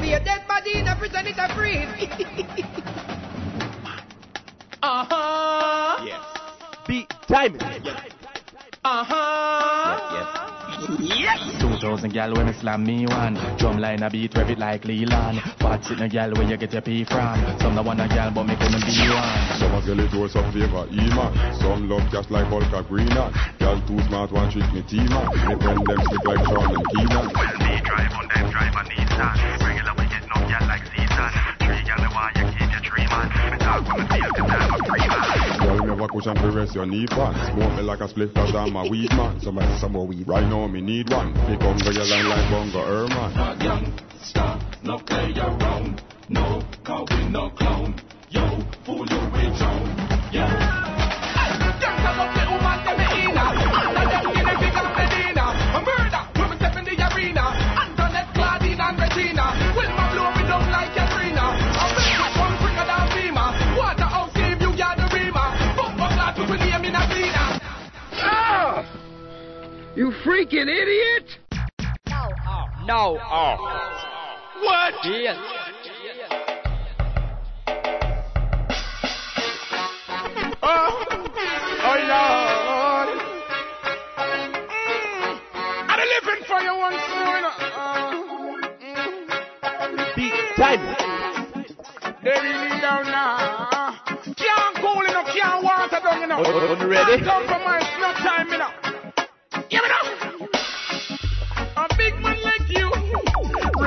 Be a dead body in a prison it a freeze. <laughs> Uh-huh. Yes. Beat time. Uh-huh. Yes. 2000 gal when me slam me one Drum line a beat rev it like Leland Fat sitting a gal where you get your pee from Some the one a gal but me couldn't be one Some a girl it was some favor E-man Some love just like Hulk or Greenan Girl too smart one trick me T-man Me friend them slick like Sean and Keenan Well, me drive on them drive a Nissan. Regular we get no gal like season. Three gal the why you keep your tree man. Me talk when me feel cause I'm a free man. Girl never cushion to rest your knee pan Smoke me like a split cause I'm a weed man Somebody some more weed Right now me need one Pick up the girl and like Bongo Herman young, stop, no play around. No, call we no clone. Yo, fool you with Joan. Yeah. You freaking idiot! No. Oh. oh. What? Yes. Oh, oh Lord. I'm living for you once more. Beat time. They really down now. Can't cool enough, can't water down enough. On- on- on you ready? Can't compromise, no time enough.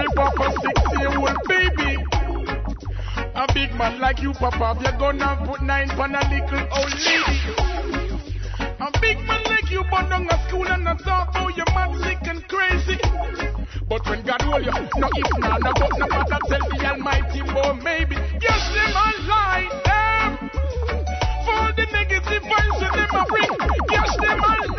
Rip up a six-year-old baby. A big man like you, Papa, you're gonna put nine on a little old lady. A big man like you, but down a school and I talk about you mad sick and crazy. But when God hold you, no if now, no but no matter tell the Almighty, but maybe. Yes, them a lie, eh? them. For the negative vibes that them a bring. Yes, them a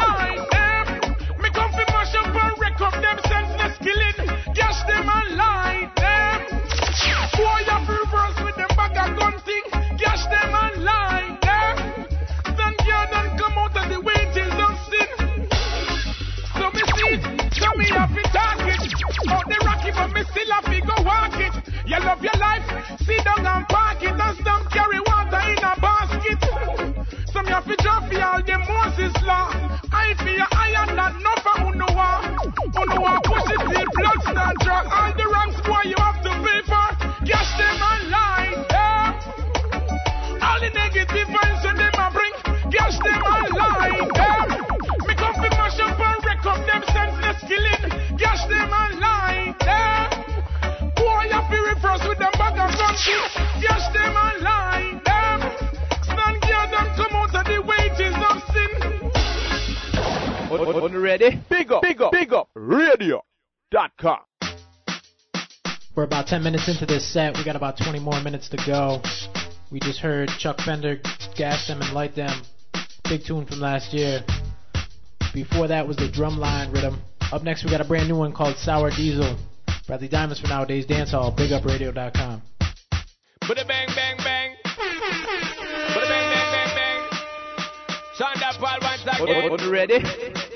still have to go walk it. You love your life, sit down and park it and stop carry water in a basket. Some you have to jump for all the Moses law. I feel I am not no for. Who know push it till blood start draw. All the wrongs boy you have you fi reverse with them bag of something. Cash them and lie, yeah. Stand guard and come out of the wages of sin. On, on ready? Big up, big up, big up. Radio.com. We're about 10 minutes into this set. We got about 20 more minutes to go. We just heard Chuck Fender gas them and light them. Big tune from last year. Before that was the drumline rhythm. Up next, we got a brand new one called Sour Diesel. Bradley Diamonds for Nowadayz Dancehall. BigUpRadio.com. Bada bang bang bang. Bada bang bang bang bang. Sean da Paul once again. On, on ready?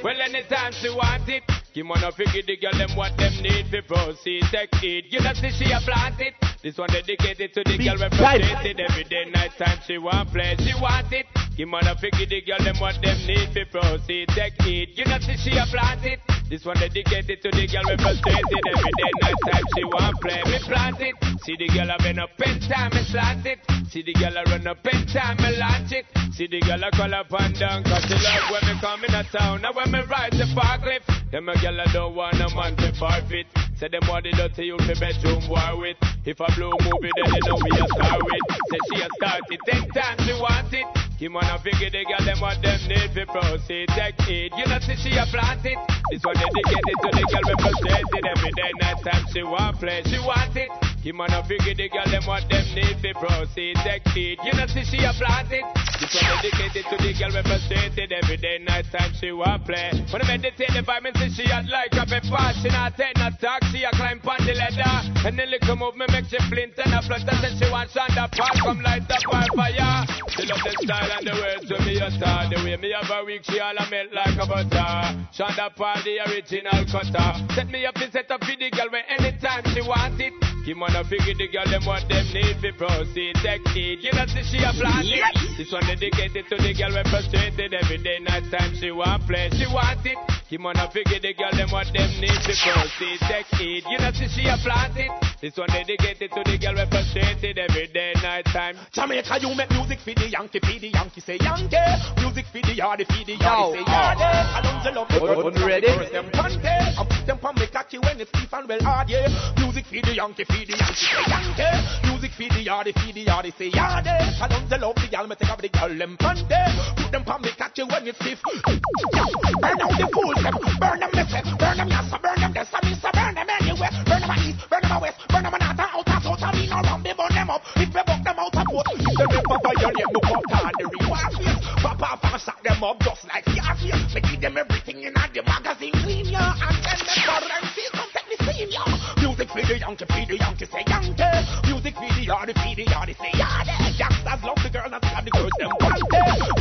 Well, anytime she want it. Give on a figure the girl them what them need for proceed. Take it. You know see she a plant it. This one dedicated to the girl represented every day, night time she want play. She want it. Give on a figure the girl them what them need for proceed. Take it. You know see she a plant it. This one dedicated to the girl represented every day, night time she want play. Me plant it. See the girl a been up in time, me slant it. See the girl a run up in time, me launch it. See the girl a call up and down, cause she love when me come in a town. Now when me ride the park lift, them a girl a don't want a man to forfeit. Say them want the dirty you fi bedroom war with. If a blue movie, then you know we a star with. Say she a start it, ten times she want it. Him wanna figure the girl them what them need fi proceed. Take it, you know see she a plant it. This one dedicated to the girl represented every day, night time she want play, she want it. Him wanna figure the girl them what them need fi proceed. Take it, you know see she a plant it. This one dedicated to the girl represented every day, night time she want play. When I meditate the me see she had like a pepper. She not take no talk, she a climb on the ladder. And then little move me make she flint and a flutter. Said she want Shonda Park, come light up her fire. She love the style and the words to me a star. The way me have a week, she all a melt like a butter. Sean da Paul, the original cutter. Set me up and set up for the girl when anytime she want it. Him wanna figure the girl them what them need to proceed. Take it, you know see she a plan it. This one dedicated to the girl represented every day, night time she want play, she want it. Him wanna figure the girl them what them need to proceed. Take it, you know see she a plant it. This one dedicated to the girl represented every day, night time. Jamaica, you make music for the Yankee, for the Yankee say Yankee. Music for the Yardie, for the Yardie say Yardie. Alonzo love the On- on ready? First them panty, and put them on me cocky when it's stiff and well hard, yeah. Music for the Yankee, for the Yankee say Yankee. Music for the Yardie, for the Yardie say Yardie. Alonzo love the gal, me take off the girl them panty. Put them on me cocky when it's stiff. Burn out the fools, them. burn them, me say. Burn them, yes, burn them, yes, I mean, so burn them anywhere. Burn them east, burn them west, burn them north, and out, and south, I mean, around, they burn them up. If we buck them out of boat, if they never violate, no pop on the reward face. Pop off and shut them up just like Scarface. Me give them everything in the magazine, clean ya, and send them currency, come take the scene, ya. Music for the Yankee, for the Yankee, say Yankee. Music for the Yardie, for the Yardie, say Yardie. Youngsters love the girl and the girls, them panty. Put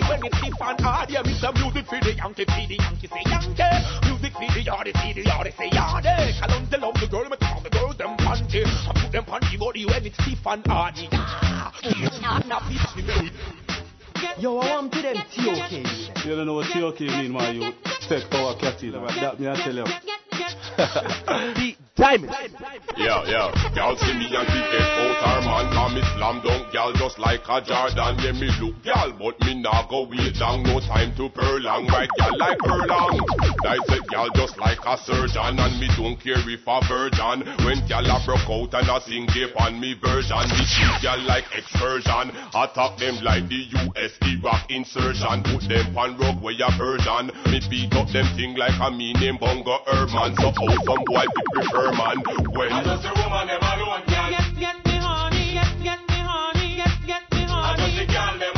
them on the cocky when it's stiff and hard, yeah. Mr. Music for the Yankee, for the Yankee, say Yankee. Music for the Yardie, for the Yardie, say Yardie. Kalonzo love the girl, me take the girls, them panty. I put them on the body when it's stiff and hard, yeah. Now, please, Yo, I want to them TOK. You don't know what TOK mean, man. You take our catty. That me I tell you the diamond. Yeah, yeah. Y'all see me and the out her man. Come me slam dunk, y'all just like a Jordan. Yeah, me look, y'all, but me nah go wait long. No time to prolong, right? Y'all like prolong. Dissect y'all just like a surgeon. And me don't care if a virgin. When y'all a broke out and a sing gap on me version. Me treat y'all like excursion. Attack them like the US Iraq insertion. Put them on rock where a virgin. Me beat up them thing like a mean meaning bunga Herman man. So how some boy prefer man when I just a woman them alone, girl. Get, get me honey, get, get me honey, get, get me honey. I just a girl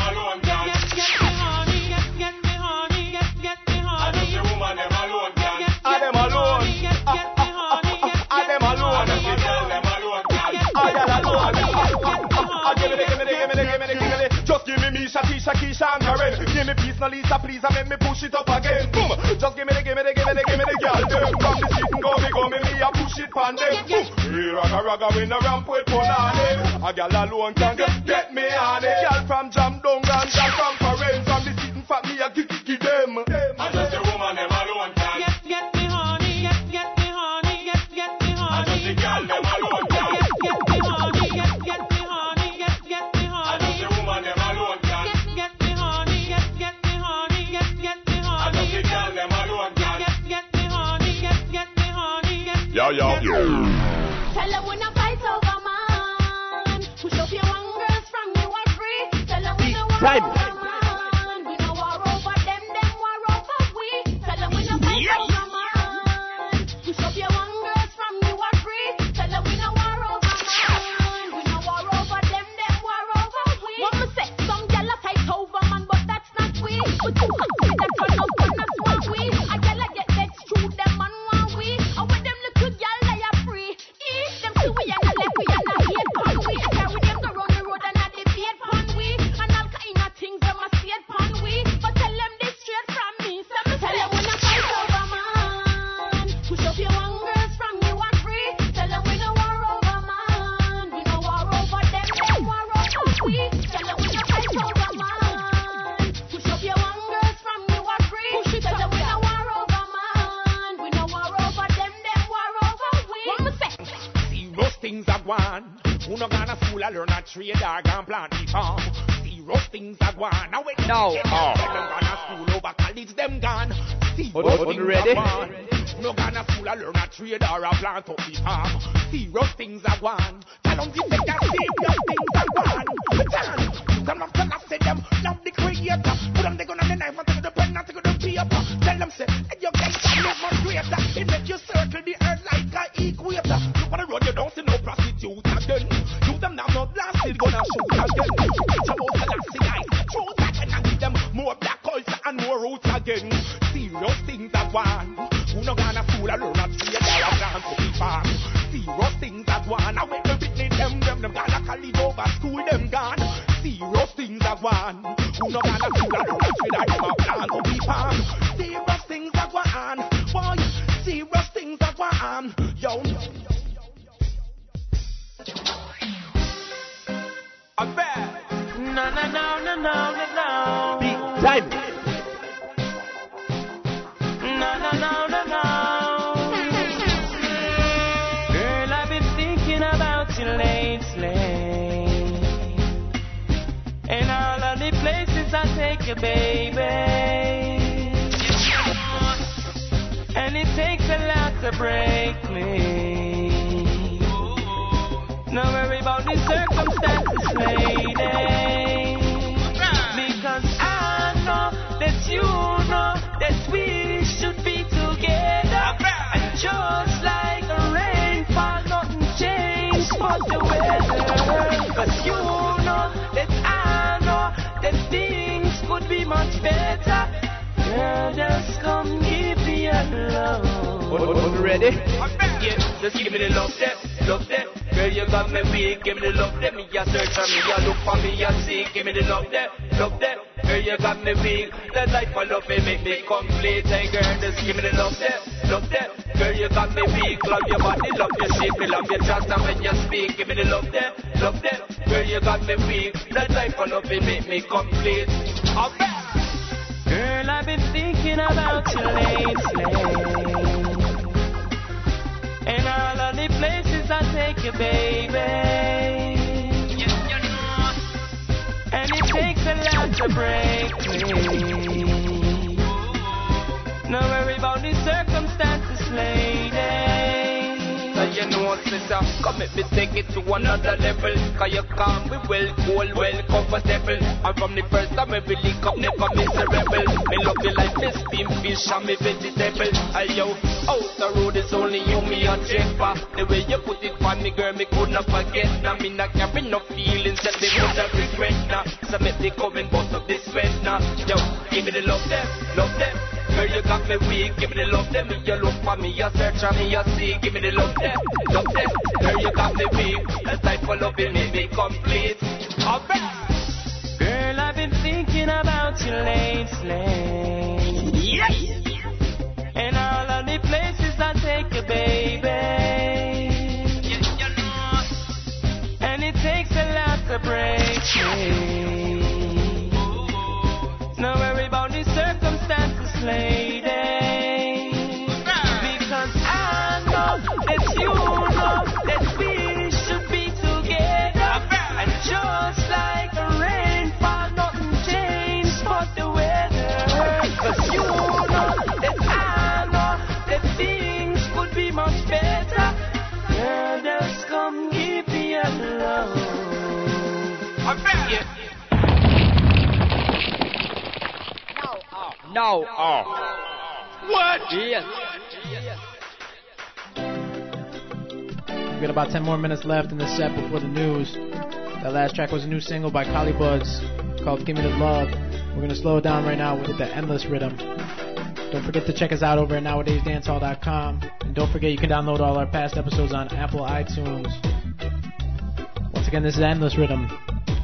Keisha, Keisha, Keisha, I'm. Give me peace, now Lisa, please, and make me push it up again. Boom! Just give me the, give me the, give me the, give me the girl. Them. From the street go me, go me, me, I push it on them. Boom! Here on ragga, we no ramp with Ponani. Ah. A girl alone can get, get me on it. Girl from Jam Dong and girl from Foreign. From the street and fat me, I give, give them. Yeah. Tell her we fight takes a lot to break me. No worry about the circumstances, lady. You know, sister, come let me take it to another level. Cause you calm me well, cool, well, comfortable. And from the first time we link up, never miserable. Me love you like me steam fish and me vegetable. Hey yo, out the road is only you, me a checker. The way you put it for me, girl, me could not forget. Now me not carry no feelings that they would have regret now. So make me come and bust up this sweat now. Yo, give me the love them, love them. Girl, you got me weak, give me the love them. You look for me, you search for me, you see, give me the love them, love them. Girl, you got me weak, the type of loving me be complete. Alright. Girl, I've been thinking about you lately. Yes. And all of the places I take you, baby. And it takes a lot to break me. Circumstances, lady. Because I know that you know that we should be together. And just like the rainfall, nothing changed but the weather. 'Cause you know that I know that things could be much better. Girl, just come give me a love. Yeah. No. Oh. What? Yes. We got about 10 more minutes left in the set before the news. That last track was a new single by Collie Buddz called Give Me the Love. We're gonna slow it down right now with the endless rhythm. Don't forget to check us out over at nowadayzdancehall.com. And don't forget you can download all our past episodes on Apple iTunes. Once again, this is Endless Rhythm.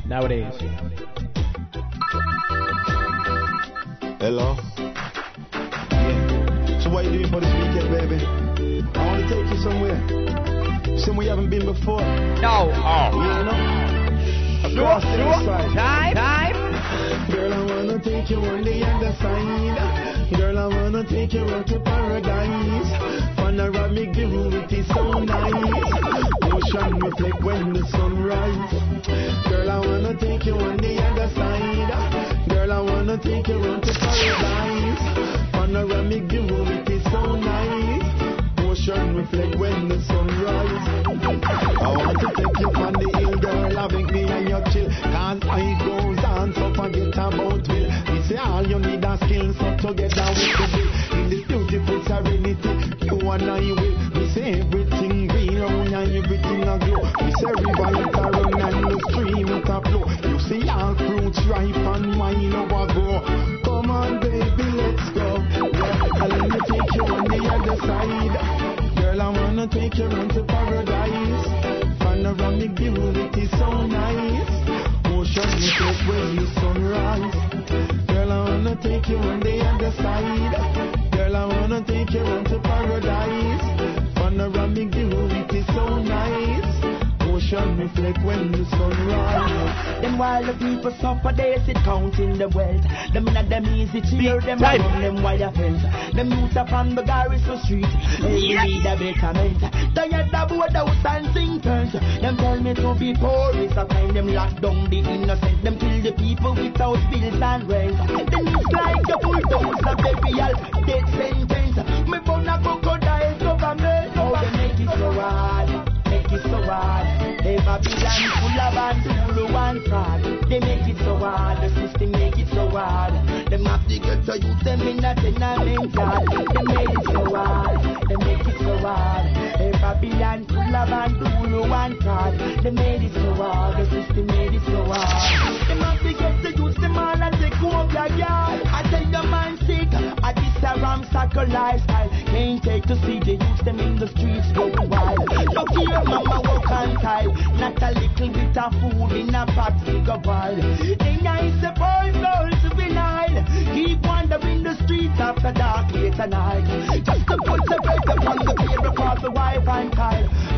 Nowadayz. Hello. Yeah. So what you doing for this weekend, baby? I want to take you somewhere. Somewhere you haven't been before. No. Oh. You know? Sure, Across sure. side. Time, time. Girl, I wanna take you on the other side. Girl, I wanna take you out to paradise. Panoramic view, it is so nice. Ocean reflect when the sun rise. Girl, I wanna take you on the other side. Girl, I wanna take you out to paradise. Panoramic view, it is so nice. Ocean reflect when the sun rise. I want to take you on the hill, girl, I make me and you chill. Cause I goes on, so forget about will. Me say all you need are skills, so together we could build. In this beautiful serenity, you and I will. Me say everything around and everything a glow. Me say river it a run and the stream it a flow. You see all fruits ripe and wine overgrow. Come on, baby, let's go. Yeah, let me take you on the other side. Girl, I wanna take you round to paradise. Panoramic view, it is so nice. Ocean reflect when the sunrise. Girl, I wanna take you on the other side. Girl, I wanna take you round to paradise. Panoramic view, it is so nice. Ocean reflect when the sunrise. <laughs> Then while the people suffer, they sit counting the wealth. Them a them easy cheer, them time. run them wire fence. Them youth up on the Garrison Street, they Yes. need a betterment. Tired of board out and sing turns. Them tell me to be poor, it's a time them lock down the innocent. Them kill the people without bills and rent. Then it's like a death They make it so hard, the system make it so hard. Them have to get to use them in a tenement yard. They made it so hard, they make it so hard. Hey, Babylon full of and one fraud. They made it so hard, the system made it so hard. Them have to get to use them all and take over yard. A ramshackle lifestyle. Can't take to see the youth them in the streets go wild. Look here, mama, walk on time. Not a little bit of food in a pot, a while. Then I say, boys, girls, vinyl. Keep wandering the streets after dark, late at night. Just to put the bread upon the table across the wife and.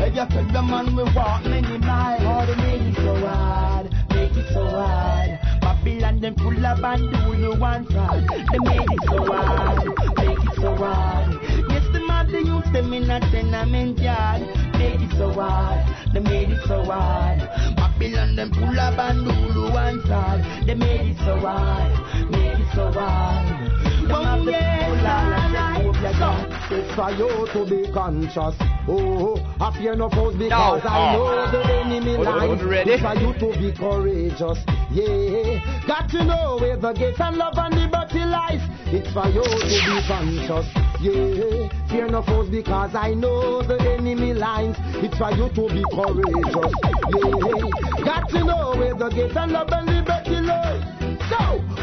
If you tell the man we walk many miles, they make it so hard, make it so hard. Babylon, them full of and do you want fraud. They made it so hard, make it so hard. Yes, the man, the youth them in a tenement yard. Made it so hard, they made it so hard. Babylon them up and do one side. They made it so hard, made it so hard. Oh, of the It's for you to be conscious. Oh, I fear no foes because Now, I know the enemy ready? It's for you to be courageous. Yeah, got to know where the gates and love and liberty lies. It's for you to be conscious. Yeah, fear no foes because I know the enemy lines. It's for you to be courageous. Yeah, got to know where the gates and love and liberty lies.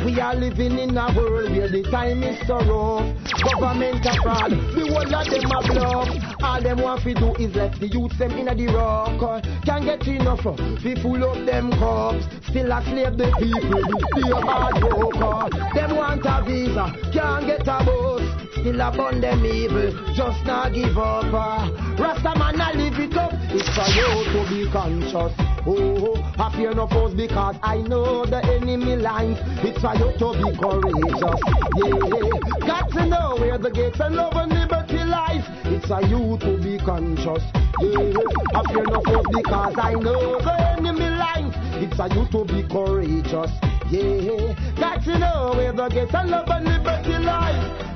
We are living in a world where the time is so rough. Government a fraud, the whole of them a bluff. All them want to do is let the youth them in the rock. Can't get enough, we full up them cups. Still a slave the people, you still a hard worker. Them want a visa, can't get a bus. Still upon them evil, just not give up. Ah. Rasta man a live it up, it's for you to be conscious. Oh, I fear no foes because I know the enemy lines. It's for you to be courageous. Yeah, got to know where the gates and love and liberty lies. It's for you to be conscious. Yeah, I fear no foes because I know the enemy lines. It's for you to be courageous. Yeah, got to know where the gates and love and liberty lies.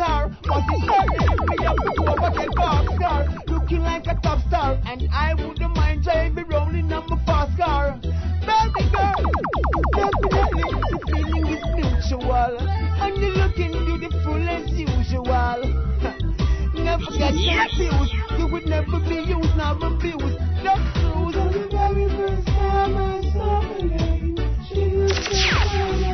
said me want her. But it's hard me up to go but get pop star. Looking like a top star. And I wouldn't mind driving rolling on my fast car. Baby girl, definitely the feeling is mutual. And you're looking beautiful as usual. <laughs> Never get confused. You would never be used, now abused. Just cruise. The very first time I saw her name, she looked so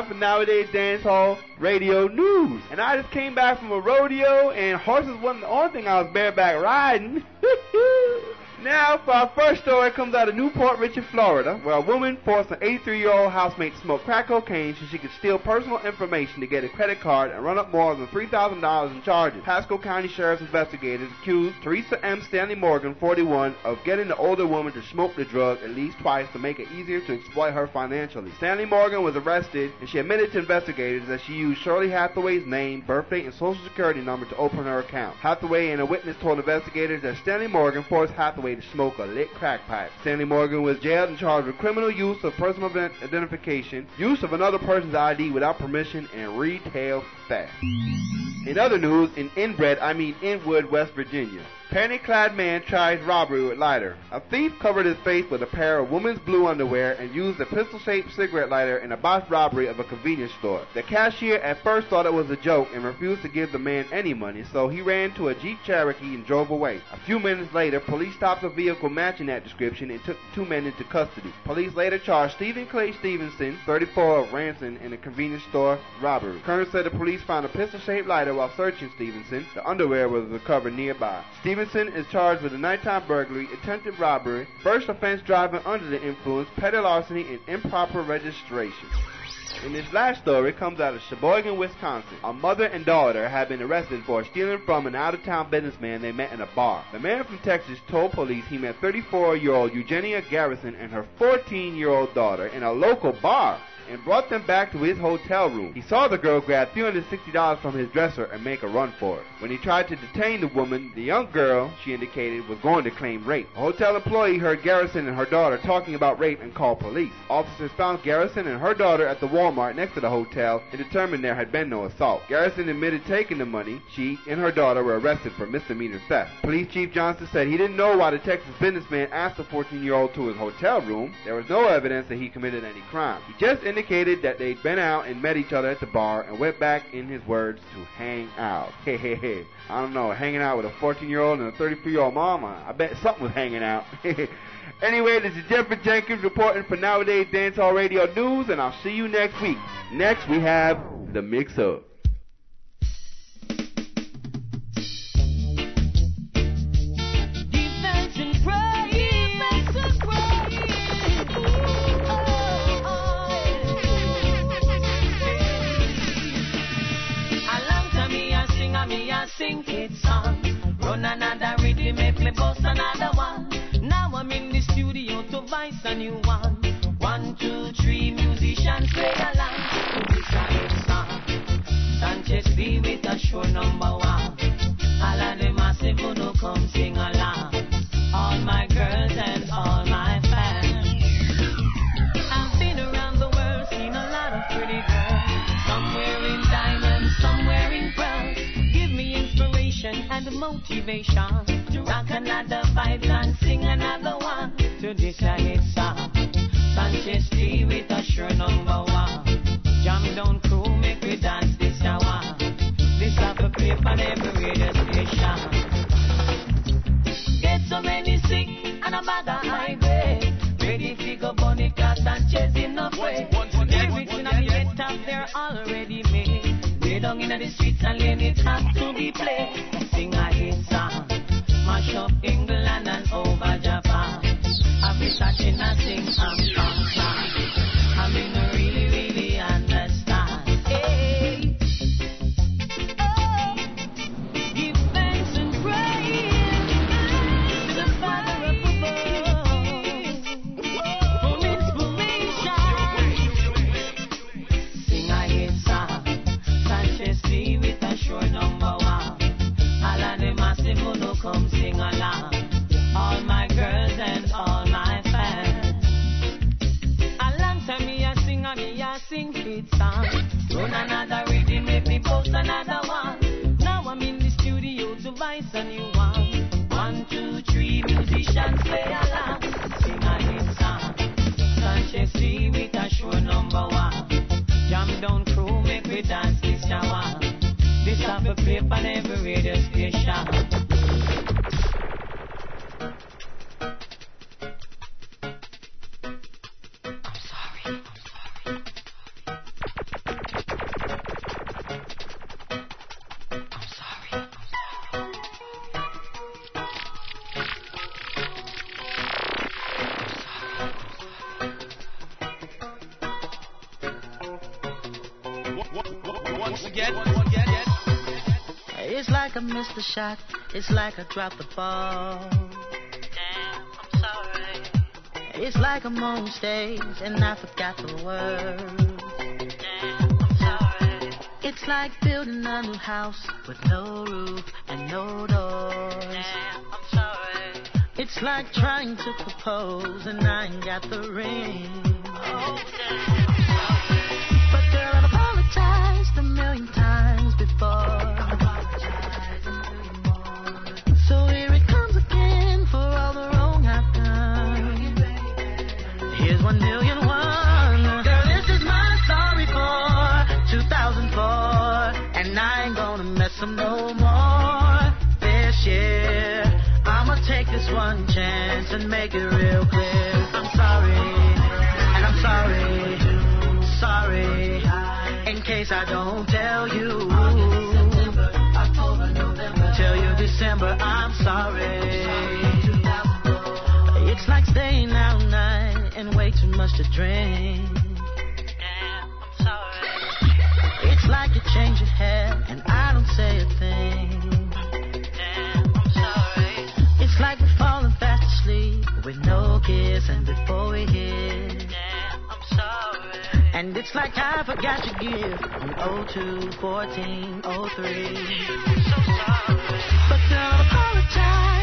for Nowadayz Dancehall Radio News. And I just came back from a rodeo, and horses wasn't the only thing I was bareback riding. <laughs> now, for our first story, comes out of New Port Richey, Florida, where a woman forced an 83-year-old housemate to smoke crack cocaine so she could steal personal information to get a credit card and run up more than $3,000 in charges. Pasco County Sheriff's investigators accused Teresa M. Stanley Morgan, 41, of getting the older woman to smoke the drug at least twice to make it easier to exploit her financially. Stanley Morgan was arrested, and she admitted to investigators that she used Shirley Hathaway's name, birthday, and social security number to open her account. Hathaway and a witness told investigators that Stanley Morgan forced Hathaway to smoke a lit crack pipe. Stanley Morgan was jailed and charged with criminal use of personal identification, use of another person's ID without permission, and retail theft. In other news, in Inbred, I mean Inwood, West Virginia. Penny-clad man tries robbery with lighter. A thief covered his face with a pair of woman's blue underwear and used a pistol-shaped cigarette lighter in a botched robbery of a convenience store. The cashier at first thought it was a joke and refused to give the man any money, so he ran to a Jeep Cherokee and drove away. A few minutes later, police stopped a vehicle matching that description and took two men into custody. Police later charged Stephen Clay Stevenson, 34 of Ranson, in a convenience store robbery. Colonel said the police found a pistol-shaped lighter while searching Stevenson. The underwear was recovered nearby. Stevenson is charged with a nighttime burglary, attempted robbery, first offense driving under the influence, petty larceny, and improper registration. And this last story comes out of Sheboygan, Wisconsin. A mother and daughter have been arrested for stealing from an out-of-town businessman they met in a bar. The man from Texas told police he met 34-year-old Eugenia Garrison and her 14-year-old daughter in a local bar. And brought them back to his hotel room. He saw the girl grab $360 from his dresser and make a run for it. When he tried to detain the woman, the young girl, she indicated, was going to claim rape. A hotel employee heard Garrison and her daughter talking about rape and called police. Officers found Garrison and her daughter at the Walmart next to the hotel and determined there had been no assault. Garrison admitted taking the money. She and her daughter were arrested for misdemeanor theft. Police Chief Johnson said he didn't know why the Texas businessman asked the 14-year-old to his hotel room. There was no evidence that he committed any crime. He just indicated that they'd been out and met each other at the bar and went back, in his words, to hang out. Hey, hey, hey. I don't know, hanging out with a 14-year-old and a 33-year-old mom, I I bet something was hanging out. <laughs> anyway, this is Jeffrey Jenkins reporting for Nowadayz Dancehall Radio News, and I'll see you next week. Next, we have The Mix Up. Missed a shot. It's like I dropped the ball. Damn, I'm sorry. It's like I'm on stage and I forgot the words. Damn, I'm sorry. It's like building a new house with no roof and no doors. Damn, I'm sorry. It's like trying to propose and I ain't got the ring. Oh, too much to drink. Damn, I'm sorry. It's like you change your head and I don't say a thing. Damn, I'm sorry. It's like we're falling fast asleep with no kiss and before we hit. And it's like I forgot to give on 02, 14, 03. I'm so sorry. But don't apologize.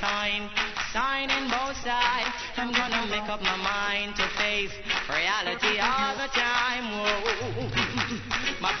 sign, sign in both sides. I'm gonna make up my mind to face reality all the time. Whoa. My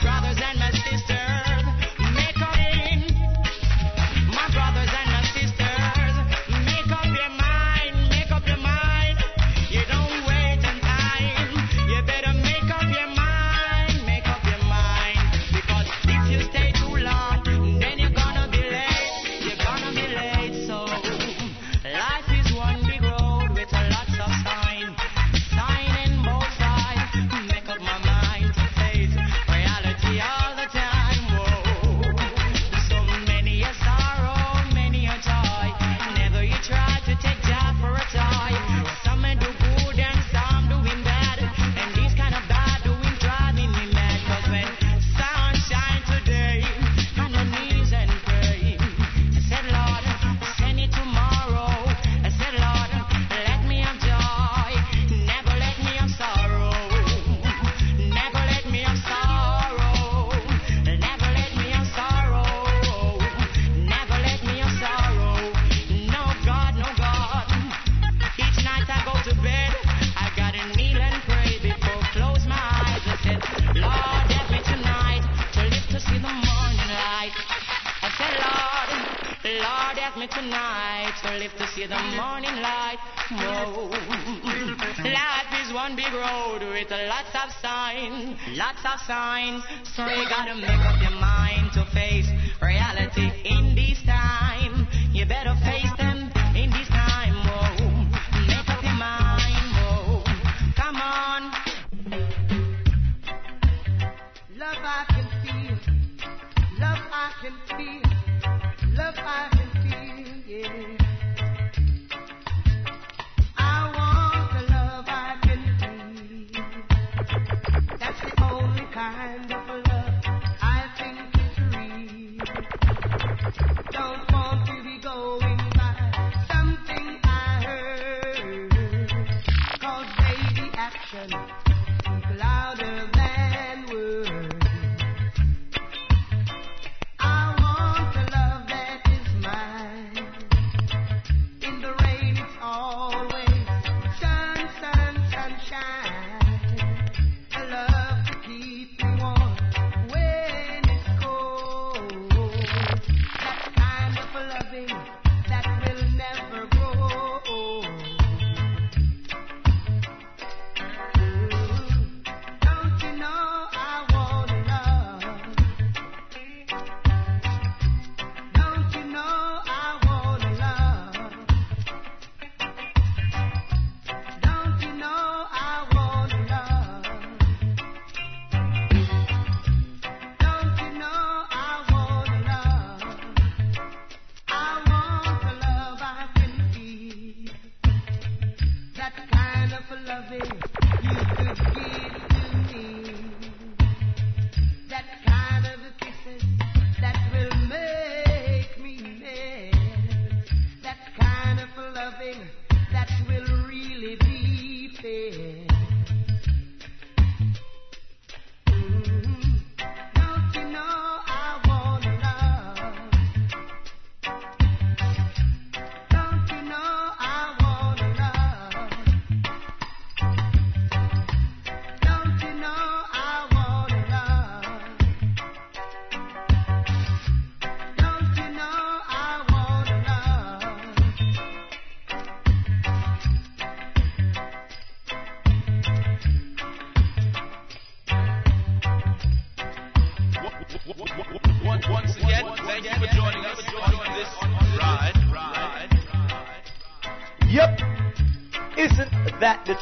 lots of signs. So you gotta make up your mind to face reality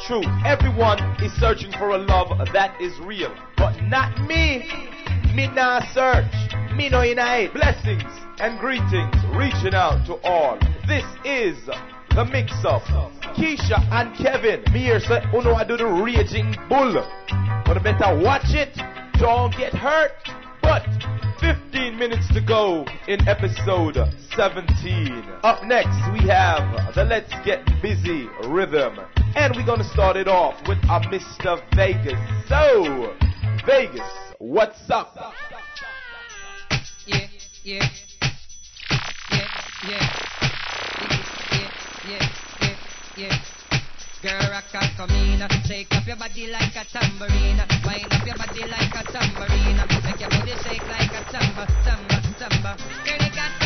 Truth? Everyone is searching for a love that is real. But not me. Me nah search. Me no in it. Blessings and greetings reaching out to all. This is the mix up. Keisha and Kevin. Me here say, Uno I do the raging bull. But better watch it. Don't get hurt. But 15 minutes to go in episode 17. Up next, we have the Let's Get Busy rhythm. And we're gonna start it off with a Mr. Vegas. So, Vegas, what's up? Yeah, yeah. Yeah, yeah. Yeah, yeah, yeah, yeah. Girl, rock and come in. Shake up your body like a tambourine. Wind up your body like a tambourine. Make your body shake like a samba, samba, samba. Girl, you got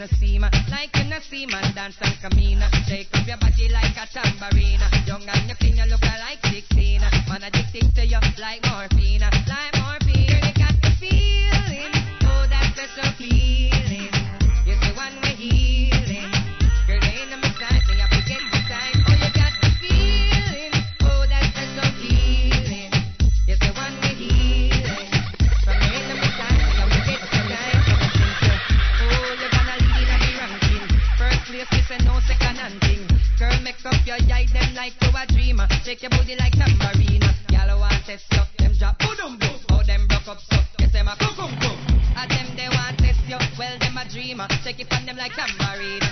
no see ma. Like you no see man dance and come in. Shake up your body like a tambourine. Young and you clean, you look like 16. Man addicted to you like Shake your booty like tambourine. Y'all want test you, them drop boom boom. Oh, them broke up so, yes them a boom boom boom. And them they want test you, well them a dreamer. Shake it on them like tambourine.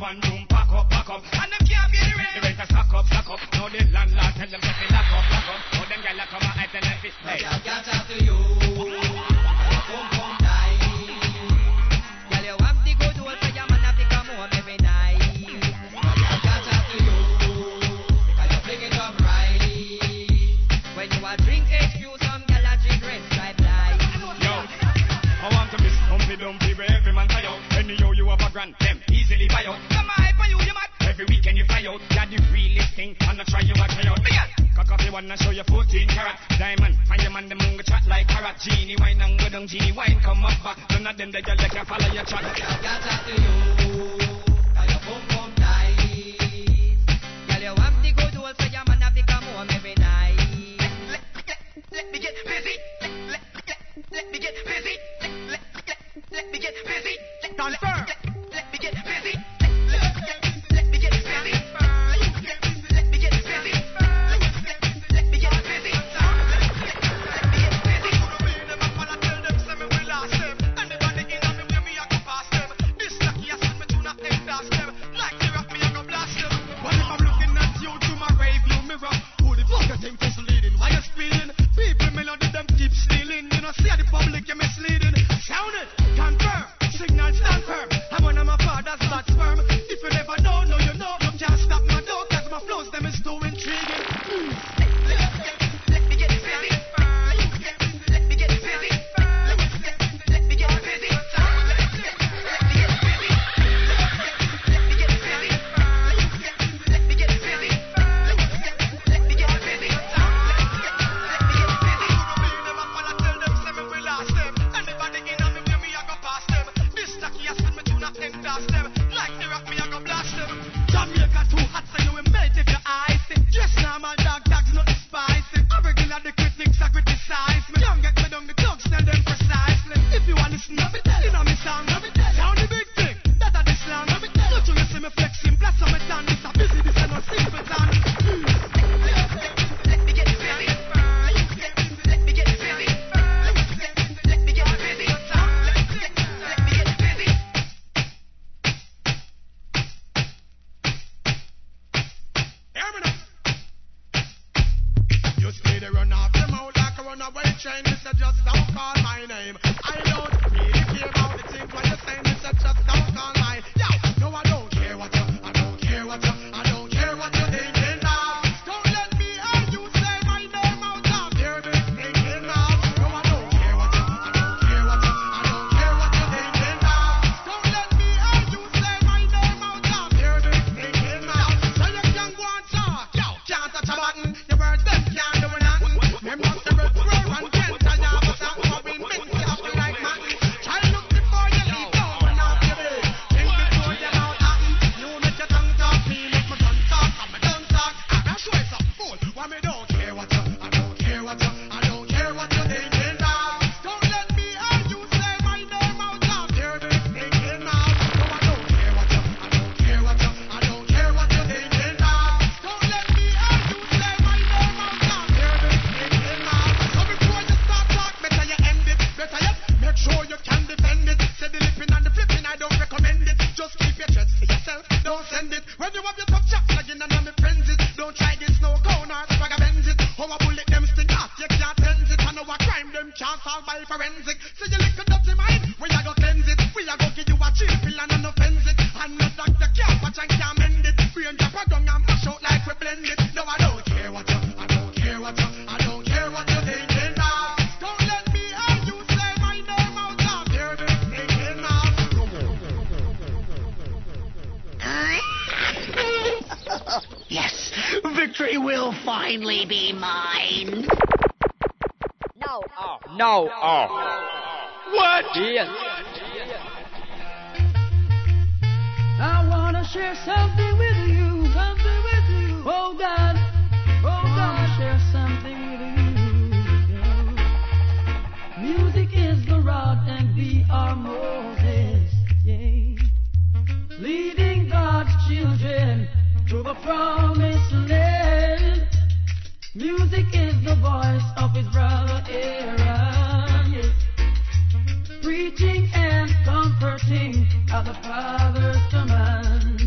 One room, pack up, pack up. And them can't be the rent. The rent a stack up, stack up. Now the landlord tell them Anyhow you grand, them easily buy out. Come on, for you, you mad. Every weekend you fly out. You're the realest thing, and I try you, I try out. Big Cock off the one and show you 14 carat diamond. Find your man, them munga chat like carrot. Genie wine and go down, genie wine come up back. None of them they just like you follow your chat. Girl chat to you, 'cause your bum bum tight. Girl, you have the good old, so your man have to come home every night. Let me get busy. Let, let, let, let me get busy. Let, let, let, let me get busy. Let, Confirm. Let, let me get busy. Let, let, let, getting busy. Victory will finally be mine. No. Oh, no. Oh. What? Yes. I want to share something with you. Something with you. Oh God. Oh God. share something with you. Music is the rod and we are Moses. Yeah. Leading God's children to the promised the voice of his brother Aaron. Preaching and comforting at the Father's command.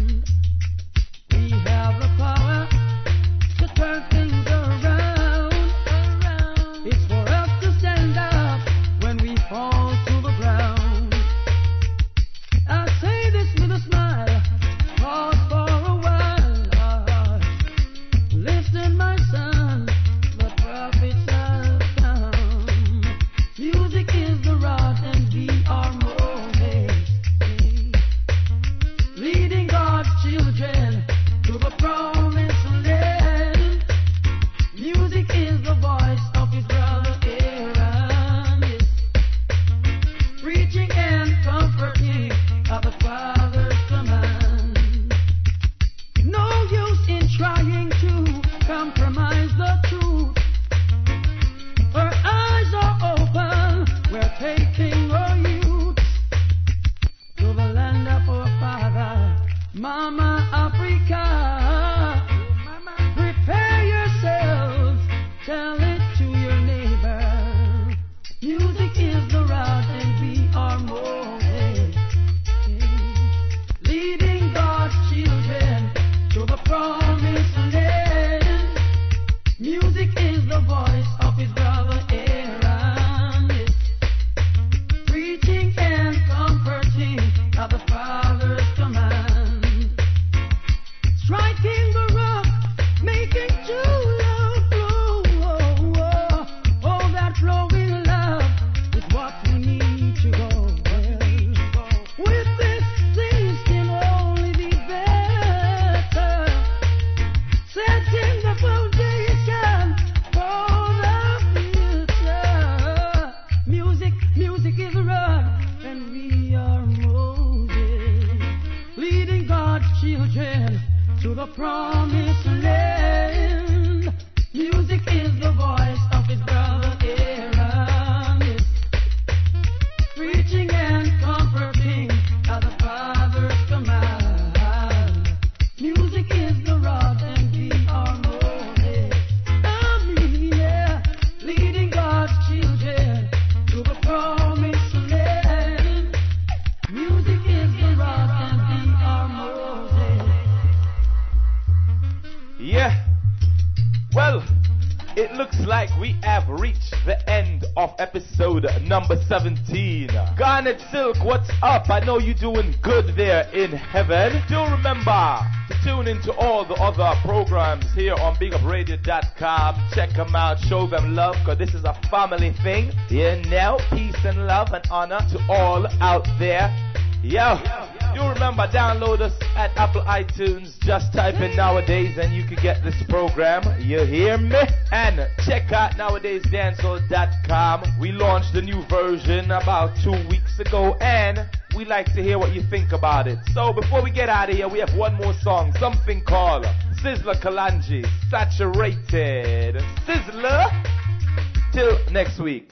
I know you're doing good there in heaven. Do remember to tune into all the other programs here on BigUpRadio.com. Check them out, show them love, because this is a family thing. Yeah, now, peace and love and honor to all out there. Yo, you remember download us at Apple iTunes. Just type in Nowadayz and you can get this program. You hear me? And check out nowadayzdancehall.com. We launched the new version about two weeks ago and we like to hear what you think about it. So before we get out of here, we have one more song, something called Sizzla Kalonji, Saturated. Sizzla. Till next week.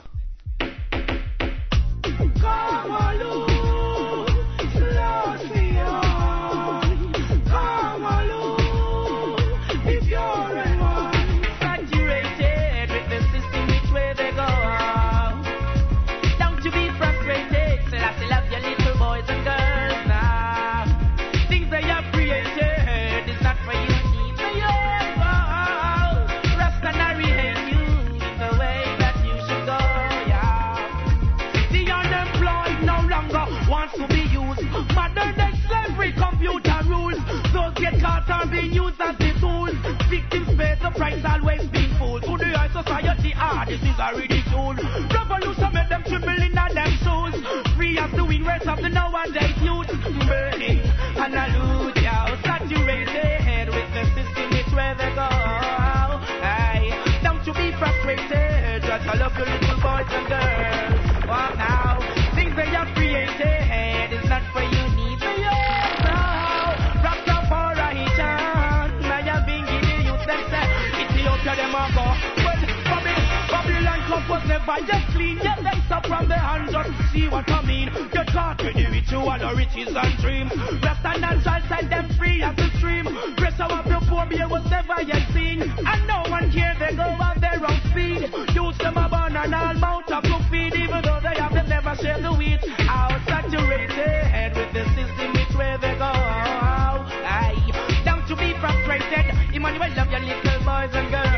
Price, always being fooled. To the high society, ah, this is a ridicule. Revolution made them tremble in them shoes. Free the wind, rest of the nowadays youth. Burning yeah. Saturated with the system, it's where they go. Hey, don't you be frustrated. Just a at little boys and girls. A go. Well, Babylon, Babylon cup was never yet clean. Yet them stop from the hand just see what I mean. Get caught with the ritual of riches and dreams. Rest and dance shall set them free as the stream. Press our your poor beer was never yet seen. And no one care they go at their own speed. Use them a burn and all mount up to feed. Even though they have them never share the wheat. Out saturated with the system which way they go. Aye. Down to be frustrated. Emmanuel love your little boys and girls.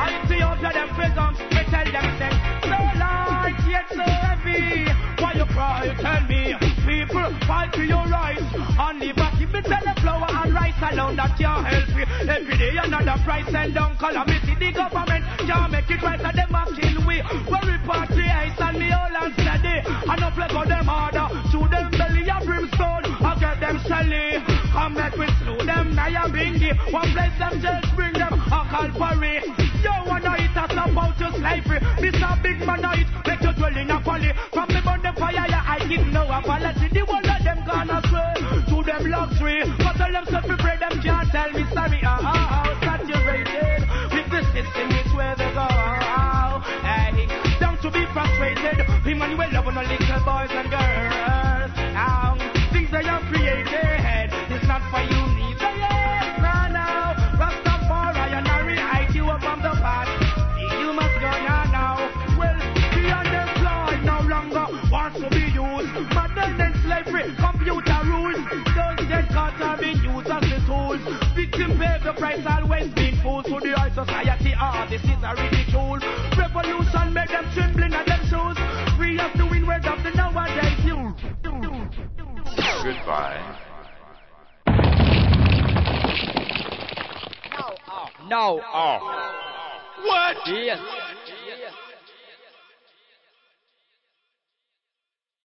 I Ethiopia them presents. We tell them say so light yet so heavy. Why you cry? Tell me. People fight for your rights. Only back if me tell the flour and rice alone that can't help me. Every day another price and down calamity. The government can't make it right and them a kill we. We repatriate and me all and steady. And play for them harder. To them belly a brimstone. I get them shelly. Come back with slew them Nyabinghi. One place them just bring them. Yo, one night that's to slavery. A big man night. Make you dwell in a valley. From me burn the fire, yeah, I give no apology. The one of them gonna sway to them luxury. But tell them self bread, them can't tell me sorry. Ah, ah, ah, the price, always being fools. To the high society, this is a ridicule. Revolution make them trembling at them shoes. We have to win word of the nowadays youth. Goodbye. No. Oh. What? Yes.